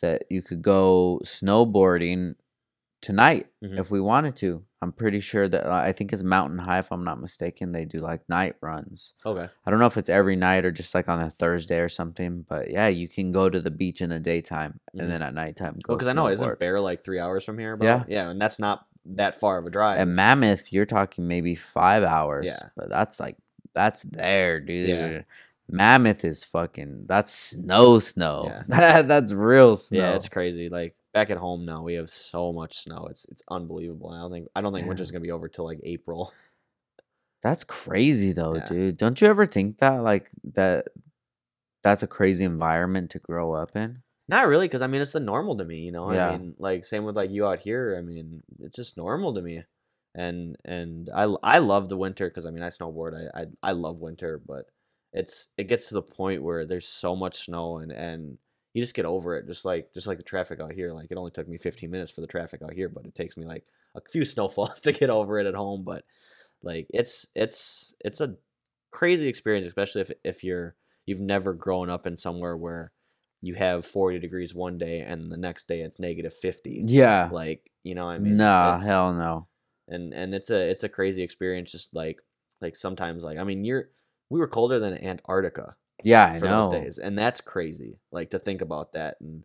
[SPEAKER 1] that you could go snowboarding tonight
[SPEAKER 2] Mhm.
[SPEAKER 1] if we wanted to. I'm pretty sure that uh, I think it's Mountain High, if I'm not mistaken. They do like night runs.
[SPEAKER 2] okay,
[SPEAKER 1] I don't know if it's every night or just like on a Thursday or something, but yeah, you can go to the beach in the daytime
[SPEAKER 2] Mhm.
[SPEAKER 1] and then at nighttime go.
[SPEAKER 2] because I know isn't Bear like three hours from here? Bro?
[SPEAKER 1] Yeah.
[SPEAKER 2] yeah, and that's not that far of a drive.
[SPEAKER 1] At Mammoth, you're talking maybe five hours.
[SPEAKER 2] Yeah.
[SPEAKER 1] But that's like that's there, dude.
[SPEAKER 2] Yeah.
[SPEAKER 1] Mammoth is fucking that's snow snow.
[SPEAKER 2] Yeah. (laughs)
[SPEAKER 1] That that's real snow.
[SPEAKER 2] yeah, it's crazy. Like back at home now, we have so much snow. It's it's unbelievable. I don't think I don't think winter's gonna be over till like April.
[SPEAKER 1] that's crazy though,
[SPEAKER 2] Yeah.
[SPEAKER 1] dude. Don't you ever think that like that that's a crazy environment to grow up in?
[SPEAKER 2] Not really, because I mean it's the normal to me, you know.
[SPEAKER 1] Yeah.
[SPEAKER 2] I mean, like same with like you out here. I mean, it's just normal to me, and and I I love the winter because I mean I snowboard. I, I I love winter, but it's it gets to the point where there's so much snow and and you just get over it. Just like just like the traffic out here. Like it only took me 15 minutes for the traffic out here, but it takes me like a few (laughs) snowfalls to get over it at home. But like it's it's it's a crazy experience, especially if if you're you've never grown up in somewhere where you have 40 degrees one day and the next day it's negative 50
[SPEAKER 1] Yeah.
[SPEAKER 2] like you know what i mean
[SPEAKER 1] nah,
[SPEAKER 2] It's-
[SPEAKER 1] hell no.
[SPEAKER 2] and and it's a it's a crazy experience just like like sometimes like i mean you're we were colder than antarctica
[SPEAKER 1] Yeah, I
[SPEAKER 2] for
[SPEAKER 1] know.
[SPEAKER 2] those days and that's crazy like to think about that and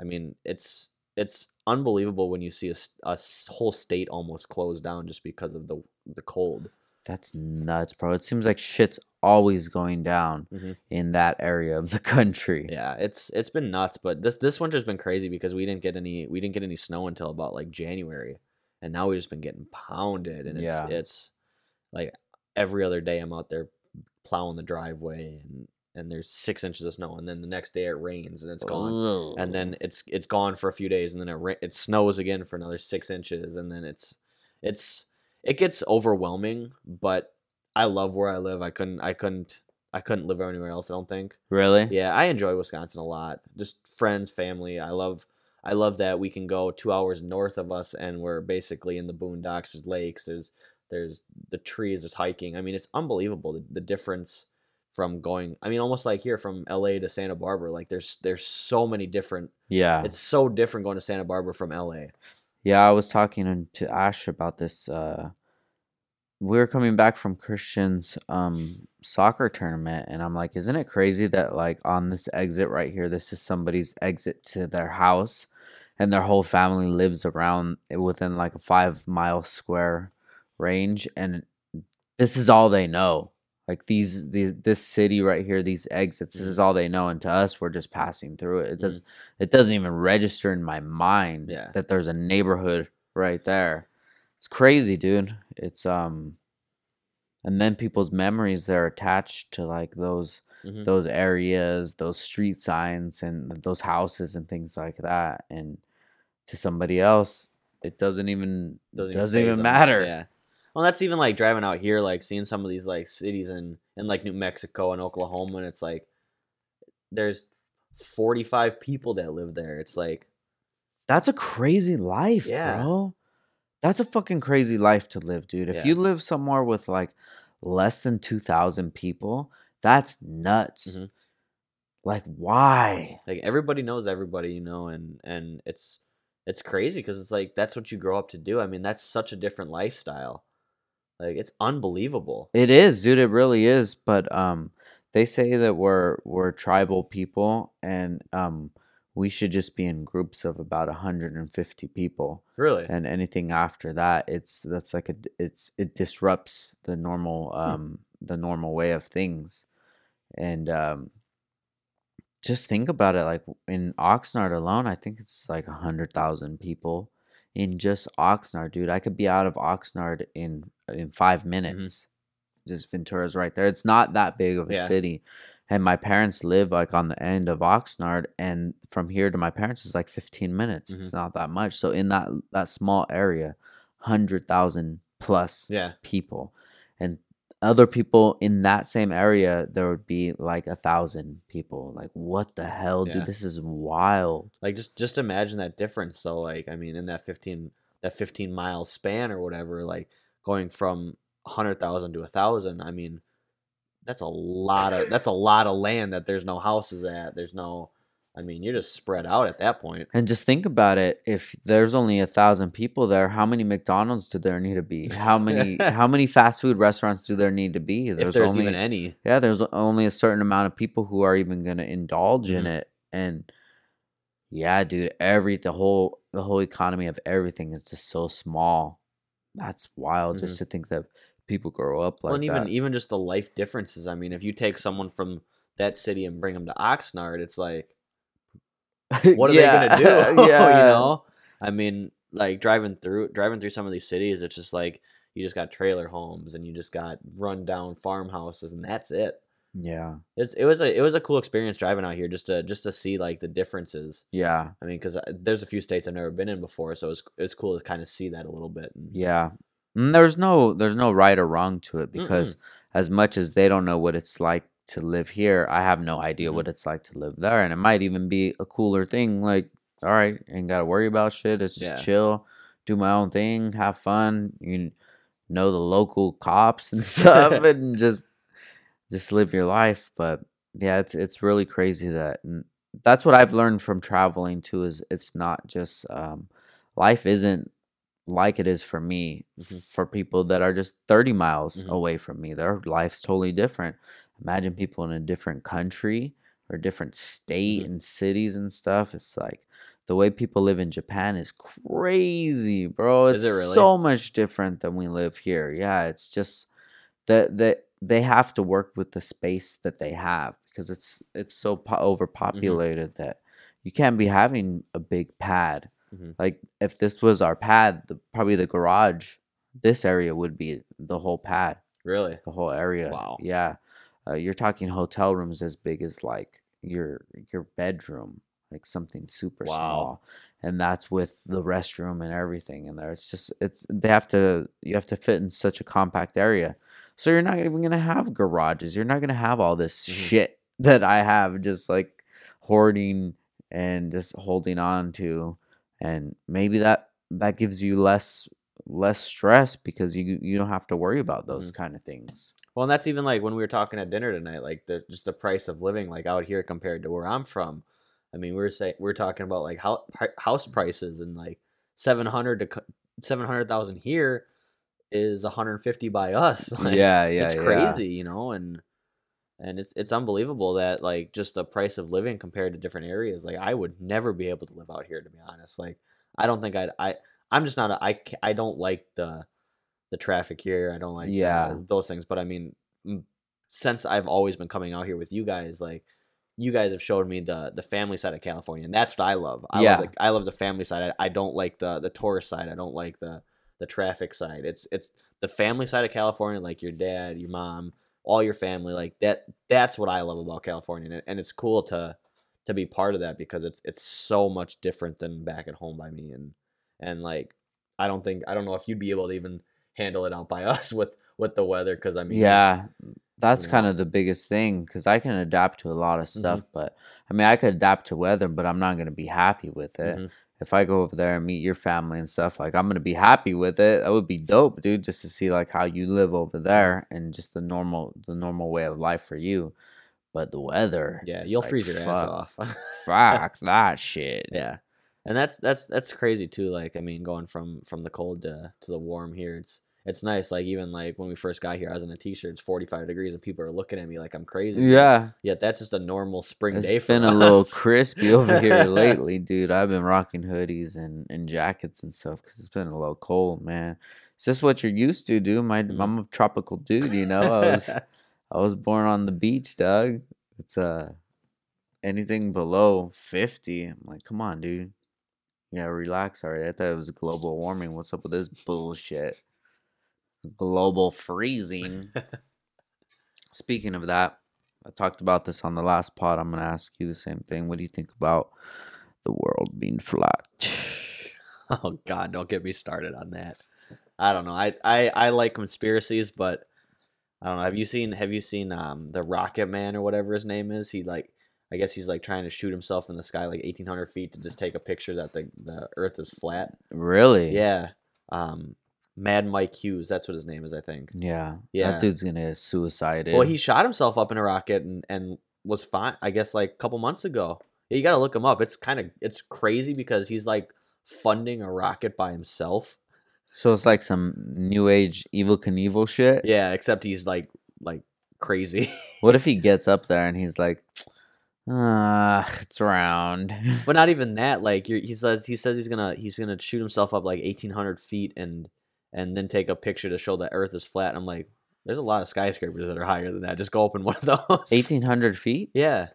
[SPEAKER 2] i mean it's it's unbelievable when you see a, a whole state almost closed down just because of the the cold
[SPEAKER 1] That's nuts, bro. It seems like shit's always going down
[SPEAKER 2] Mhm.
[SPEAKER 1] in that area of the country.
[SPEAKER 2] Yeah, it's it's been nuts, but this this winter's been crazy because we didn't get any we didn't get any snow until about like January, and now we've just been getting pounded, and it's
[SPEAKER 1] Yeah.
[SPEAKER 2] it's like every other day I'm out there plowing the driveway, and and there's six inches of snow, and then the next day it rains and it's gone,
[SPEAKER 1] Ugh.
[SPEAKER 2] and then it's it's gone for a few days, and then it it snows again for another six inches, and then it's it's it gets overwhelming. But I love where I live. I couldn't I couldn't I couldn't live anywhere else. I don't think.
[SPEAKER 1] really?
[SPEAKER 2] Yeah, I enjoy Wisconsin a lot. Just friends, family. I love I love that we can go two hours north of us and we're basically in the boondocks. There's lakes. There's there's the trees. There's hiking. I mean, it's unbelievable the, the difference from going. I mean, almost like here from L.A. to Santa Barbara. Like there's there's so many different.
[SPEAKER 1] Yeah.
[SPEAKER 2] It's so different going to Santa Barbara from L.A.
[SPEAKER 1] Yeah, I was talking to Ash about this. Uh, we were coming back from Christian's um, soccer tournament, and I'm like, isn't it crazy that like on this exit right here, this is somebody's exit to their house, and their whole family lives around within like a five mile square range, and this is all they know. Like these, the this city right here, these exits, this is all they know, and to us, we're just passing through it. It
[SPEAKER 2] Mhm.
[SPEAKER 1] does, it doesn't even register in my mind
[SPEAKER 2] Yeah.
[SPEAKER 1] that there's a neighborhood right there. It's crazy, dude. It's um and then people's memories they're attached to like those
[SPEAKER 2] Mhm.
[SPEAKER 1] those areas, those street signs and those houses and things like that. And to somebody else, it doesn't even
[SPEAKER 2] Doesn't
[SPEAKER 1] doesn't,
[SPEAKER 2] phase
[SPEAKER 1] even matter.
[SPEAKER 2] Yeah. Well, that's even like driving out here, like seeing some of these like cities in in like New Mexico and Oklahoma, and it's like there's 45 people that live there. It's like
[SPEAKER 1] That's a crazy life,
[SPEAKER 2] Yeah.
[SPEAKER 1] bro. That's a fucking crazy life to live, dude. If
[SPEAKER 2] Yeah.
[SPEAKER 1] you live somewhere with like less than 2,000 people, that's nuts.
[SPEAKER 2] Mhm.
[SPEAKER 1] Like, why?
[SPEAKER 2] like everybody knows everybody, you know, and and it's it's crazy because it's like that's what you grow up to do. I mean, that's such a different lifestyle. Like it's unbelievable.
[SPEAKER 1] It is, dude. It really is. But um, they say that we're we're tribal people, and um, we should just be in groups of about 150 people.
[SPEAKER 2] Really.
[SPEAKER 1] and anything after that it's that's like a it's it disrupts the normal um the normal way of things and um just think about it like in oxnard alone i think it's like a hundred thousand people in just oxnard dude i could be out of oxnard in in five mm-hmm. minutes just ventura's right there it's not that big of a
[SPEAKER 2] Yeah.
[SPEAKER 1] city and my parents live like on the end of Oxnard, and from here to my parents is like 15 minutes. Mm-hmm. It's not that much. So in that that small area, hundred thousand plus
[SPEAKER 2] Yeah.
[SPEAKER 1] people, and other people in that same area, there would be like a thousand people. Like what the hell,
[SPEAKER 2] Yeah.
[SPEAKER 1] dude? This is wild.
[SPEAKER 2] Like just just imagine that difference. So like I mean, in that 15 that 15 mile span or whatever, like going from 100,000 to a 1,000, I mean, that's a lot of that's a lot of land that there's no houses at. There's no I mean, you're just spread out at that point.
[SPEAKER 1] And just think about it. If there's only a thousand people there, how many McDonald's do there need to be? How many (laughs) how many fast food restaurants do there need to be?
[SPEAKER 2] if there's even any.
[SPEAKER 1] yeah there's only a certain amount of people who are even going to indulge in
[SPEAKER 2] Mhm.
[SPEAKER 1] it and yeah dude every the whole the whole economy of everything is just so small that's wild just to think that people grow up like
[SPEAKER 2] well, and even
[SPEAKER 1] that
[SPEAKER 2] even just the life differences. I mean, if you take someone from that city and bring them to Oxnard, it's like (laughs) what are
[SPEAKER 1] Yeah,
[SPEAKER 2] they gonna do?
[SPEAKER 1] yeah. (laughs)
[SPEAKER 2] you know, I mean, like driving through driving through some of these cities, it's just like you just got trailer homes and you just got run down farmhouses, and that's it.
[SPEAKER 1] yeah
[SPEAKER 2] It's it was a it was a cool experience driving out here just to just to see like the differences.
[SPEAKER 1] yeah
[SPEAKER 2] I mean, because uh, there's a few states I've never been in before, so it's it's cool to kind of see that a little bit. And,
[SPEAKER 1] yeah And there's no there's no right or wrong to it because as much as they don't know what it's like to live here i have no idea
[SPEAKER 2] Mhm.
[SPEAKER 1] what it's like to live there and it might even be a cooler thing like all right ain't gotta worry about shit it's just
[SPEAKER 2] Yeah.
[SPEAKER 1] chill do my own thing have fun you know the local cops and (laughs) stuff (laughs) and just just live your life but yeah it's it's really crazy that and that's what i've learned from traveling too is it's not just um life isn't like it is for me
[SPEAKER 2] Mhm.
[SPEAKER 1] for people that are just 30 miles
[SPEAKER 2] Mhm.
[SPEAKER 1] away from me their life's totally different imagine people in a different country or different state
[SPEAKER 2] Mhm.
[SPEAKER 1] and cities and stuff it's like the way people live in japan is crazy bro it's
[SPEAKER 2] Is it really?
[SPEAKER 1] so much different than we live here yeah it's just that that they have to work with the space that they have because it's it's so po- overpopulated that you can't be having a big pad
[SPEAKER 2] Mhm.
[SPEAKER 1] like if this was our pad the, probably the garage this area would be the whole pad
[SPEAKER 2] Really,
[SPEAKER 1] the whole area
[SPEAKER 2] Wow.
[SPEAKER 1] yeah Uh, you're talking hotel rooms as big as like your your bedroom, like something super
[SPEAKER 2] Wow.
[SPEAKER 1] small, and that's with the restroom and everything in there. It's just it's they have to you have to fit in such a compact area, so you're not even gonna have garages. You're not gonna have all this
[SPEAKER 2] Mhm.
[SPEAKER 1] shit (laughs) that I have, just like hoarding and just holding on to, and maybe that that gives you less less stress because you you don't have to worry about those kind of things.
[SPEAKER 2] Well, and that's even like when we were talking at dinner tonight, like the just the price of living like out here compared to where I'm from. I mean, we are saying we are talking about like house house prices and like seven hundred to seven hundred thousand here is one hundred fifty by us. (laughs) Like,
[SPEAKER 1] yeah, yeah,
[SPEAKER 2] it's
[SPEAKER 1] yeah.
[SPEAKER 2] crazy, you know, and and it's it's unbelievable that like just the price of living compared to different areas. Like I would never be able to live out here, to be honest. Like I don't think I'd I I'm just not a, I I don't like the the traffic here. I don't like
[SPEAKER 1] Yeah.
[SPEAKER 2] those things. But I mean, since I've always been coming out here with you guys, like you guys have showed me the the family side of California, and that's what I love. I
[SPEAKER 1] Yeah.
[SPEAKER 2] love the, I love the family side. I, I don't like the the tourist side. I don't like the the traffic side. It's it's the family side of California, like your dad, your mom, all your family, like that. That's what I love about California, and, it- and it's cool to to be part of that because it's it's so much different than back at home by me, and and like I don't think I don't know if you'd be able to even handle it out by (laughs) us with with the weather because I mean
[SPEAKER 1] Yeah, that's
[SPEAKER 2] know.
[SPEAKER 1] kind of the biggest thing because I can adapt to a lot of stuff,
[SPEAKER 2] Mm-hmm.
[SPEAKER 1] but I mean, I could adapt to weather, but I'm not gonna be happy with it.
[SPEAKER 2] Mhm.
[SPEAKER 1] If I go over there and meet your family and stuff, like I'm gonna be happy with it. That would be dope, dude, just to see like how you live over there and just the normal, the normal way of life for you. But the weather,
[SPEAKER 2] yeah you'll
[SPEAKER 1] like,
[SPEAKER 2] freeze your ass off. (laughs)
[SPEAKER 1] Fuck that shit.
[SPEAKER 2] Yeah, and that's that's that's crazy too. Like I mean, going from from the cold to to the warm here, it's it's nice. Like even like when we first got here, I was in a t-shirt. It's forty five degrees, and people are looking at me like I'm crazy.
[SPEAKER 1] Yeah,
[SPEAKER 2] Yet that's just a normal spring
[SPEAKER 1] it's
[SPEAKER 2] day for
[SPEAKER 1] been
[SPEAKER 2] us.
[SPEAKER 1] a little crispy over here (laughs) lately, dude. I've been rocking hoodies and, and jackets and stuff because it's been a little cold, man. It's just what you're used to, dude. My
[SPEAKER 2] Mhm.
[SPEAKER 1] I'm a tropical dude, you know. I was (laughs) I was born on the beach, dog. It's uh anything below fifty. I'm like, come on, dude. Yeah, relax already. I thought it was global warming. What's up with this bullshit? Global freezing. (laughs) Speaking of that, I talked about this on the last pod. I'm gonna ask you the same thing. What do you think about the world being flat? (laughs)
[SPEAKER 2] oh God, don't get me started on that. I don't know. I I I like conspiracies, but I don't know. Have you seen Have you seen um the Rocket Man or whatever his name is? He like I guess he's like trying to shoot himself in the sky like 1800 feet to just take a picture that the the Earth is flat.
[SPEAKER 1] Really?
[SPEAKER 2] Yeah. Um, Mad Mike Hughes. That's what his name is, I think.
[SPEAKER 1] Yeah.
[SPEAKER 2] Yeah.
[SPEAKER 1] That dude's gonna get suicided.
[SPEAKER 2] Well, he shot himself up in a rocket and and was fine. I guess like a couple months ago. Yeah, you got to look him up. It's kind of it's crazy because he's like funding a rocket by himself.
[SPEAKER 1] so it's like some new age Evel Knievel shit.
[SPEAKER 2] Yeah, except he's like like crazy.
[SPEAKER 1] What if he (laughs) gets up there and he's like, ah, it's round. (laughs)
[SPEAKER 2] but not even that. Like you're, he says he says he's gonna he's gonna shoot himself up like eighteen hundred feet and and then take a picture to show that Earth is flat. I'm like, there's a lot of skyscrapers that are higher than that. Just go up in one of (laughs) those.
[SPEAKER 1] Eighteen hundred feet?
[SPEAKER 2] Yeah.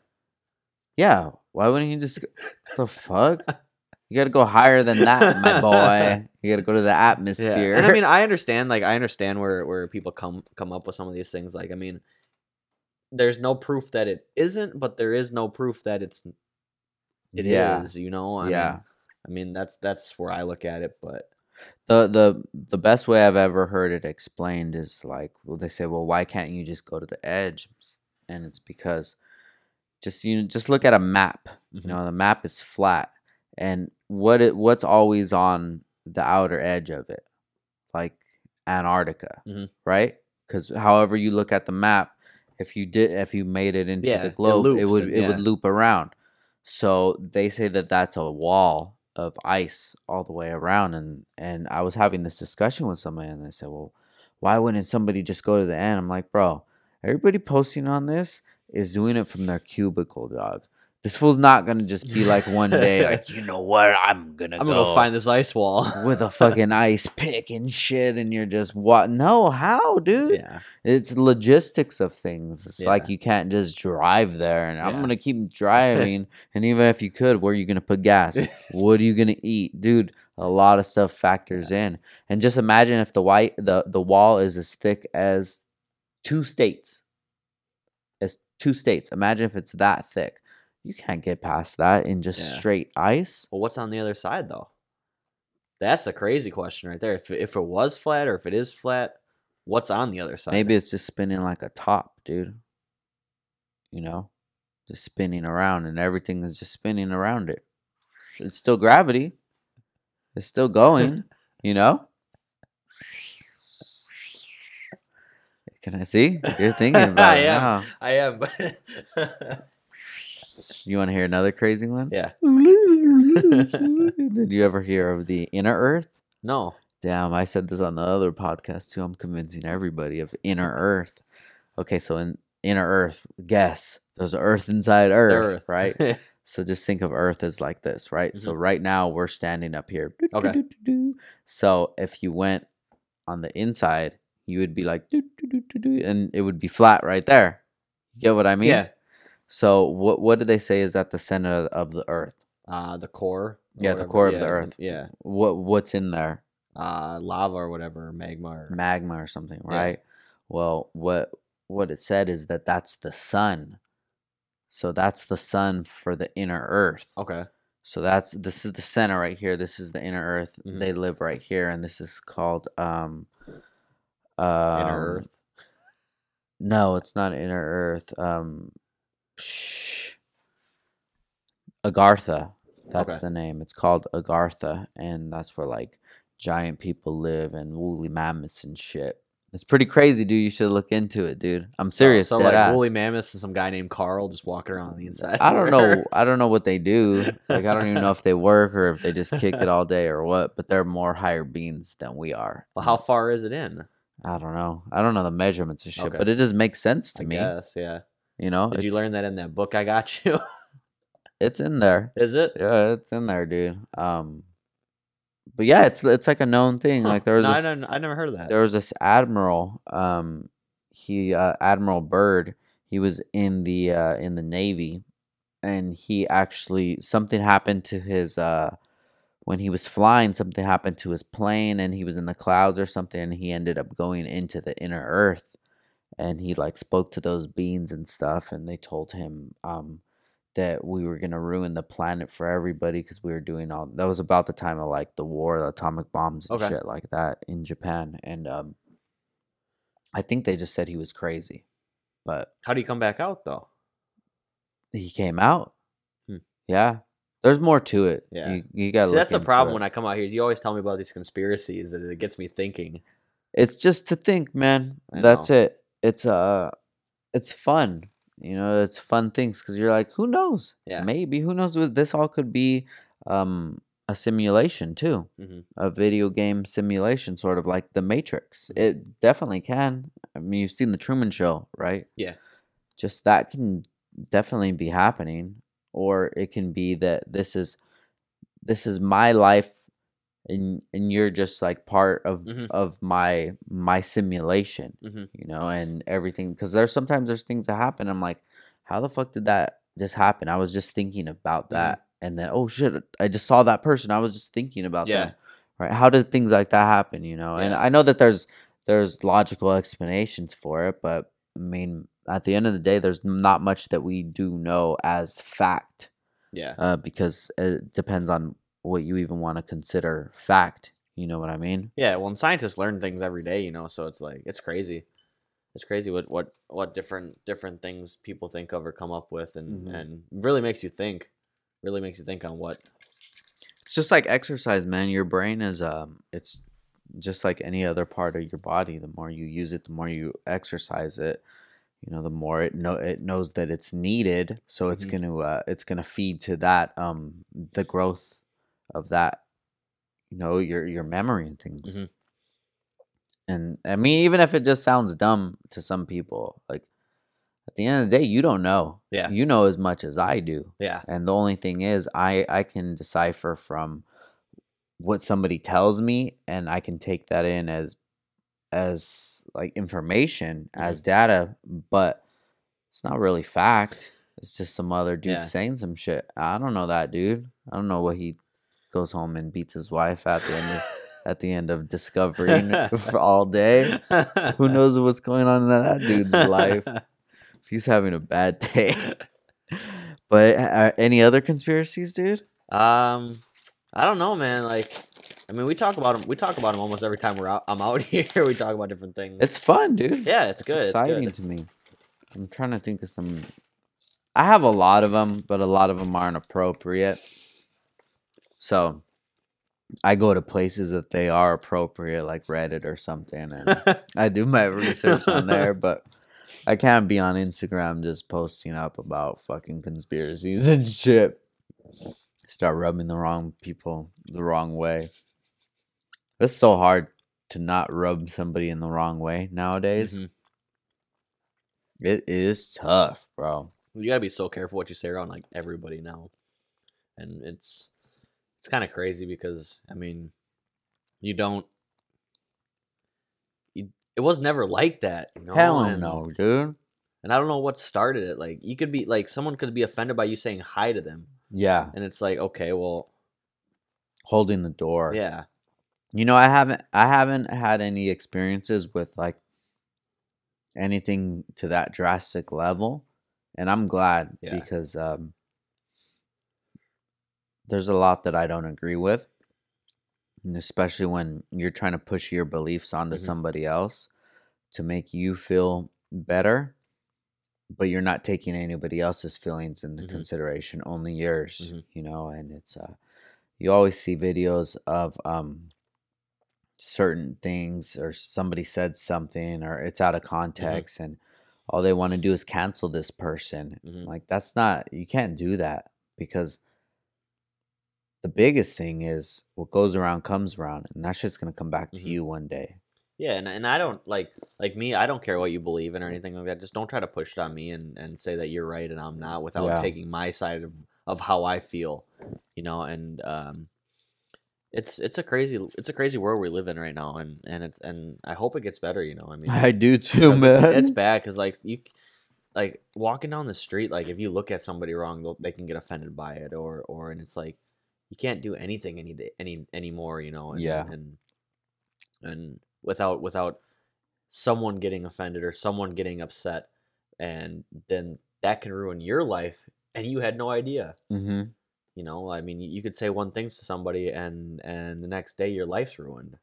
[SPEAKER 1] Yeah. Why wouldn't you just? the fuck? You gotta go higher than that, my boy. (laughs) You gotta go to the atmosphere.
[SPEAKER 2] Yeah. And I mean, I understand. Like, I understand where where people come come up with some of these things. Like, I mean, there's no proof that it isn't, but there is no proof that it's it is.
[SPEAKER 1] Yeah.
[SPEAKER 2] You know. I
[SPEAKER 1] Yeah.
[SPEAKER 2] Mean, I mean, that's that's where I look at it. But
[SPEAKER 1] the the the best way I've ever heard it explained is like, well, they say, well, why can't you just go to the edge? And it's because just you know, just look at a map.
[SPEAKER 2] Mhm.
[SPEAKER 1] You know, the map is flat, and what it what's always on the outer edge of it, like Antarctica,
[SPEAKER 2] Mhm.
[SPEAKER 1] right? Because however you look at the map, if you did if you made it into
[SPEAKER 2] Yeah,
[SPEAKER 1] the globe, it,
[SPEAKER 2] loops
[SPEAKER 1] would
[SPEAKER 2] and-
[SPEAKER 1] it would loop around. So they say that that's a wall of ice all the way around, and and I was having this discussion with somebody, and they said, well, why wouldn't somebody just go to the end? I'm like, bro, everybody posting on this is doing it from their cubicle, dog. This fool's not gonna just be like one day, (laughs) like you know what, I'm gonna
[SPEAKER 2] I'm
[SPEAKER 1] go
[SPEAKER 2] gonna go find this ice wall. (laughs)
[SPEAKER 1] with a (laughs) fucking ice pick and shit, and you're just what? No, how, dude?
[SPEAKER 2] yeah.
[SPEAKER 1] It's logistics of things. It's like you can't just drive there, and I'm gonna keep driving. and even if you could, where are you gonna put gas? what are you gonna eat, dude? A lot of stuff factors in, and just imagine if the white the the wall is as thick as two states. As two states. Imagine if it's that thick. You can't get past that in just
[SPEAKER 2] Yeah.
[SPEAKER 1] straight ice.
[SPEAKER 2] Well, what's on the other side though? That's a crazy question right there. If if it was flat or if it is flat, what's on the other side?
[SPEAKER 1] Maybe it's just spinning like a top, dude. You know, just spinning around, and everything is just spinning around it. It's still gravity. It's still going. (laughs) you know. Can I see? You're thinking about (laughs)
[SPEAKER 2] I
[SPEAKER 1] it
[SPEAKER 2] am.
[SPEAKER 1] now.
[SPEAKER 2] I am, but (laughs)
[SPEAKER 1] You want to hear another crazy one?
[SPEAKER 2] yeah. (laughs)
[SPEAKER 1] Did you ever hear of the inner Earth?
[SPEAKER 2] No.
[SPEAKER 1] Damn, I said this on the other podcast too. I'm convincing everybody of inner Earth. Okay, so in inner Earth, guess there's Earth inside Earth,
[SPEAKER 2] Earth.
[SPEAKER 1] right? (laughs) So just think of Earth as like this, right? So
[SPEAKER 2] Mhm.
[SPEAKER 1] right now we're standing up here.
[SPEAKER 2] Okay.
[SPEAKER 1] So if you went on the inside, you would be like, and it would be flat right there. You get what I mean?
[SPEAKER 2] yeah.
[SPEAKER 1] So what what do they say is at the center of the Earth?
[SPEAKER 2] Uh, the core. or
[SPEAKER 1] Yeah, the
[SPEAKER 2] whatever,
[SPEAKER 1] core of the Earth.
[SPEAKER 2] Yeah.
[SPEAKER 1] What what's in there?
[SPEAKER 2] Uh, lava or whatever, magma. Or,
[SPEAKER 1] magma or something,
[SPEAKER 2] Yeah.
[SPEAKER 1] right? Well, what what it said is that that's the sun. So that's the sun for the inner earth.
[SPEAKER 2] okay.
[SPEAKER 1] So that's this is the center right here. This is the inner earth.
[SPEAKER 2] Mhm.
[SPEAKER 1] They live right here and this is called um
[SPEAKER 2] Inner
[SPEAKER 1] um,
[SPEAKER 2] Earth.
[SPEAKER 1] No, it's not inner earth. Um Agartha. That's
[SPEAKER 2] Okay.
[SPEAKER 1] the name. It's called Agartha and that's where like giant people live and woolly mammoths and shit. It's pretty crazy, dude. You should look into it, dude. I'm serious.
[SPEAKER 2] So, so like
[SPEAKER 1] ass.
[SPEAKER 2] woolly mammoths and some guy named Carl just walking around on the inside.
[SPEAKER 1] I don't know. I don't know what they do. (laughs) Like I don't even know if they work or if they just kick it all day or what. But they're more higher beings than we are.
[SPEAKER 2] Well, how far is it in?
[SPEAKER 1] I don't know. I don't know the measurements and shit,
[SPEAKER 2] Okay.
[SPEAKER 1] but it just makes sense to
[SPEAKER 2] I
[SPEAKER 1] me.
[SPEAKER 2] guess. Yeah.
[SPEAKER 1] You know,
[SPEAKER 2] Did
[SPEAKER 1] It-
[SPEAKER 2] you learn that in that book I got you? (laughs)
[SPEAKER 1] it's in there.
[SPEAKER 2] is it?
[SPEAKER 1] Yeah, it's in there, dude. Um, but yeah, it's it's like a known thing.
[SPEAKER 2] Huh.
[SPEAKER 1] Like there was
[SPEAKER 2] no, I,
[SPEAKER 1] this,
[SPEAKER 2] don't, I never heard of that.
[SPEAKER 1] there was this admiral. Um, he uh, Admiral Byrd. He was in the uh, in the navy, and he actually something happened to his uh when he was flying. Something happened to his plane, and he was in the clouds or something. And he ended up going into the inner Earth, and he like spoke to those beings and stuff, and they told him um that we were gonna ruin the planet for everybody because we were doing all that was about the time of like the war, the atomic bombs and
[SPEAKER 2] Okay.
[SPEAKER 1] shit like that in Japan, and um, I think they just said he was crazy, but
[SPEAKER 2] How do you come back out though?
[SPEAKER 1] he came out.
[SPEAKER 2] Hmm.
[SPEAKER 1] Yeah, there's more to it.
[SPEAKER 2] Yeah.
[SPEAKER 1] you, you gotta.
[SPEAKER 2] See, that's the problem
[SPEAKER 1] it.
[SPEAKER 2] when I come out here. Is you always tell me about these conspiracies that it gets me thinking.
[SPEAKER 1] It's just to think, man.
[SPEAKER 2] I
[SPEAKER 1] That's
[SPEAKER 2] know.
[SPEAKER 1] it. It's uh, it's fun. You know, it's fun things because you're like, who knows?
[SPEAKER 2] Yeah.
[SPEAKER 1] Maybe who knows? what This all could be um a simulation too,
[SPEAKER 2] Mhm.
[SPEAKER 1] a video game simulation, sort of like the Matrix.
[SPEAKER 2] Mhm.
[SPEAKER 1] It definitely can. I mean, you've seen the Truman Show, right?
[SPEAKER 2] Yeah.
[SPEAKER 1] Just that can definitely be happening, or it can be that this is this is my life and and you're just like part of
[SPEAKER 2] Mhm.
[SPEAKER 1] of my my simulation
[SPEAKER 2] Mhm.
[SPEAKER 1] you know and everything because there's sometimes there's things that happen i'm like how the fuck did that just happen i was just thinking about
[SPEAKER 2] Mhm.
[SPEAKER 1] that and then oh shit i just saw that person i was just thinking about
[SPEAKER 2] Yeah.
[SPEAKER 1] them right how did things like that happen you know and i know that there's there's logical explanations for it but i mean at the end of the day there's not much that we do know as fact
[SPEAKER 2] Yeah.
[SPEAKER 1] uh, because it depends on what you even want to consider fact. You know what I mean?
[SPEAKER 2] Yeah, well, and scientists learn things every day, you know, so it's like it's crazy. It's crazy what what what different different things people think of or come up with, and
[SPEAKER 1] Mhm.
[SPEAKER 2] and really makes you think. Really makes you think on what.
[SPEAKER 1] It's just like exercise, man. Your brain is um, it's just like any other part of your body. The more you use it, the more you exercise it. You know, the more it know it knows that it's needed. So it's
[SPEAKER 2] Mhm.
[SPEAKER 1] gonna uh, it's gonna feed to that um the growth of that. You know, your your memory and things.
[SPEAKER 2] Mhm.
[SPEAKER 1] And I mean, even if it just sounds dumb to some people, like at the end of the day, you don't know.
[SPEAKER 2] Yeah.
[SPEAKER 1] You know as much as I do.
[SPEAKER 2] Yeah.
[SPEAKER 1] And the only thing is I I can decipher from what somebody tells me and I can take that in as as like information
[SPEAKER 2] Mhm.
[SPEAKER 1] as data, but it's not really fact. It's just some other dude
[SPEAKER 2] Yeah.
[SPEAKER 1] saying some shit. I don't know that dude. I don't know what he goes home and beats his wife at the end of, (laughs) at the end of discovering for all day. Who (laughs) knows what's going on in that dude's life? (laughs) He's having a bad day. but uh, any other conspiracies, dude?
[SPEAKER 2] Um, I don't know, man. Like, I mean, we talk about them. We talk about them almost every time we're out. I'm out here. we talk about different things.
[SPEAKER 1] It's fun, dude.
[SPEAKER 2] yeah, it's,
[SPEAKER 1] It's
[SPEAKER 2] good.
[SPEAKER 1] exciting
[SPEAKER 2] It's
[SPEAKER 1] to me. I'm trying to think of some. I have a lot of them, but a lot of them aren't appropriate. So, I go to places that they are appropriate, like Reddit or something, and (laughs) I do my research on there. But (laughs) I can't be on Instagram just posting up about fucking conspiracies and shit. Start rubbing the wrong people the wrong way. It's so hard to not rub somebody in the wrong way nowadays.
[SPEAKER 2] Mhm.
[SPEAKER 1] It is tough, bro.
[SPEAKER 2] You gotta be so careful what you say around like everybody now, and it's it's kind of crazy because I mean, you don't. You, it was never like that, you know.
[SPEAKER 1] Hell
[SPEAKER 2] and,
[SPEAKER 1] no, dude.
[SPEAKER 2] And I don't know what started it. Like you could be like someone could be offended by you saying hi to them,
[SPEAKER 1] Yeah,
[SPEAKER 2] and it's like okay, well,
[SPEAKER 1] holding the door.
[SPEAKER 2] yeah,
[SPEAKER 1] You know, I haven't I haven't had any experiences with like anything to that drastic level, and I'm glad
[SPEAKER 2] Yeah.
[SPEAKER 1] because um there's a lot that I don't agree with. And especially when you're trying to push your beliefs onto
[SPEAKER 2] Mhm.
[SPEAKER 1] somebody else to make you feel better, but you're not taking anybody else's feelings into
[SPEAKER 2] Mhm.
[SPEAKER 1] consideration, only yours,
[SPEAKER 2] Mhm.
[SPEAKER 1] you know, and it's uh you always see videos of um certain things or somebody said something or it's out of context and all they want to do is cancel this person.
[SPEAKER 2] Mhm.
[SPEAKER 1] Like that's not you can't do that because the biggest thing is what goes around comes around and that's just going to come back to
[SPEAKER 2] Mhm.
[SPEAKER 1] you one day.
[SPEAKER 2] yeah. And and I don't like like me. I don't care what you believe in or anything like that. Just don't try to push it on me and and say that you're right and I'm not without
[SPEAKER 1] Yeah.
[SPEAKER 2] taking my side of of how I feel, you know. And um, it's it's a crazy it's a crazy world we live in right now, and and it's and I hope it gets better. You know, I (laughs) mean,
[SPEAKER 1] I do too, man.
[SPEAKER 2] It's, it's bad because like you, like walking down the street, like if you look at somebody wrong, they can get offended by it, or or and it's like you can't do anything any day, any anymore, you know. And,
[SPEAKER 1] Yeah.
[SPEAKER 2] And and without without someone getting offended or someone getting upset, and then that can ruin your life, and you had no idea.
[SPEAKER 1] hmm
[SPEAKER 2] You know, I mean, you could say one thing to somebody, and and the next day your life's ruined.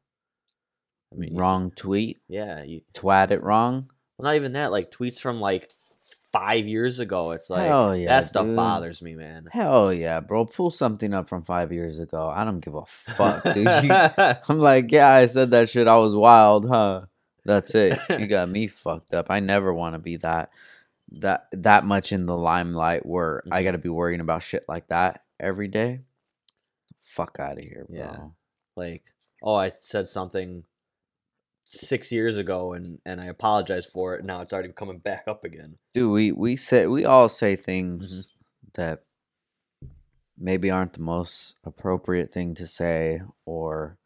[SPEAKER 2] I mean, you
[SPEAKER 1] wrong tweet,
[SPEAKER 2] Yeah, you,
[SPEAKER 1] twat it wrong.
[SPEAKER 2] well, not even that. Like tweets from like five years ago. It's like
[SPEAKER 1] Hell yeah,
[SPEAKER 2] that stuff
[SPEAKER 1] dude.
[SPEAKER 2] bothers me, man.
[SPEAKER 1] Hell yeah, bro. Pull something up from five years ago. I don't give a fuck, (laughs) dude. You- (laughs) I'm like, yeah, I said that shit. I was wild, huh? That's it. You got me (laughs) fucked up. I never want to be that that that much in the limelight where I got to mm-hmm. be worrying about shit like that every day. Fuck out of here, bro.
[SPEAKER 2] Yeah. like, oh, I said something six years ago, and and I apologize for it. Now it's already coming back up again.
[SPEAKER 1] Dude, we we say we all say things that maybe aren't the most appropriate thing to say or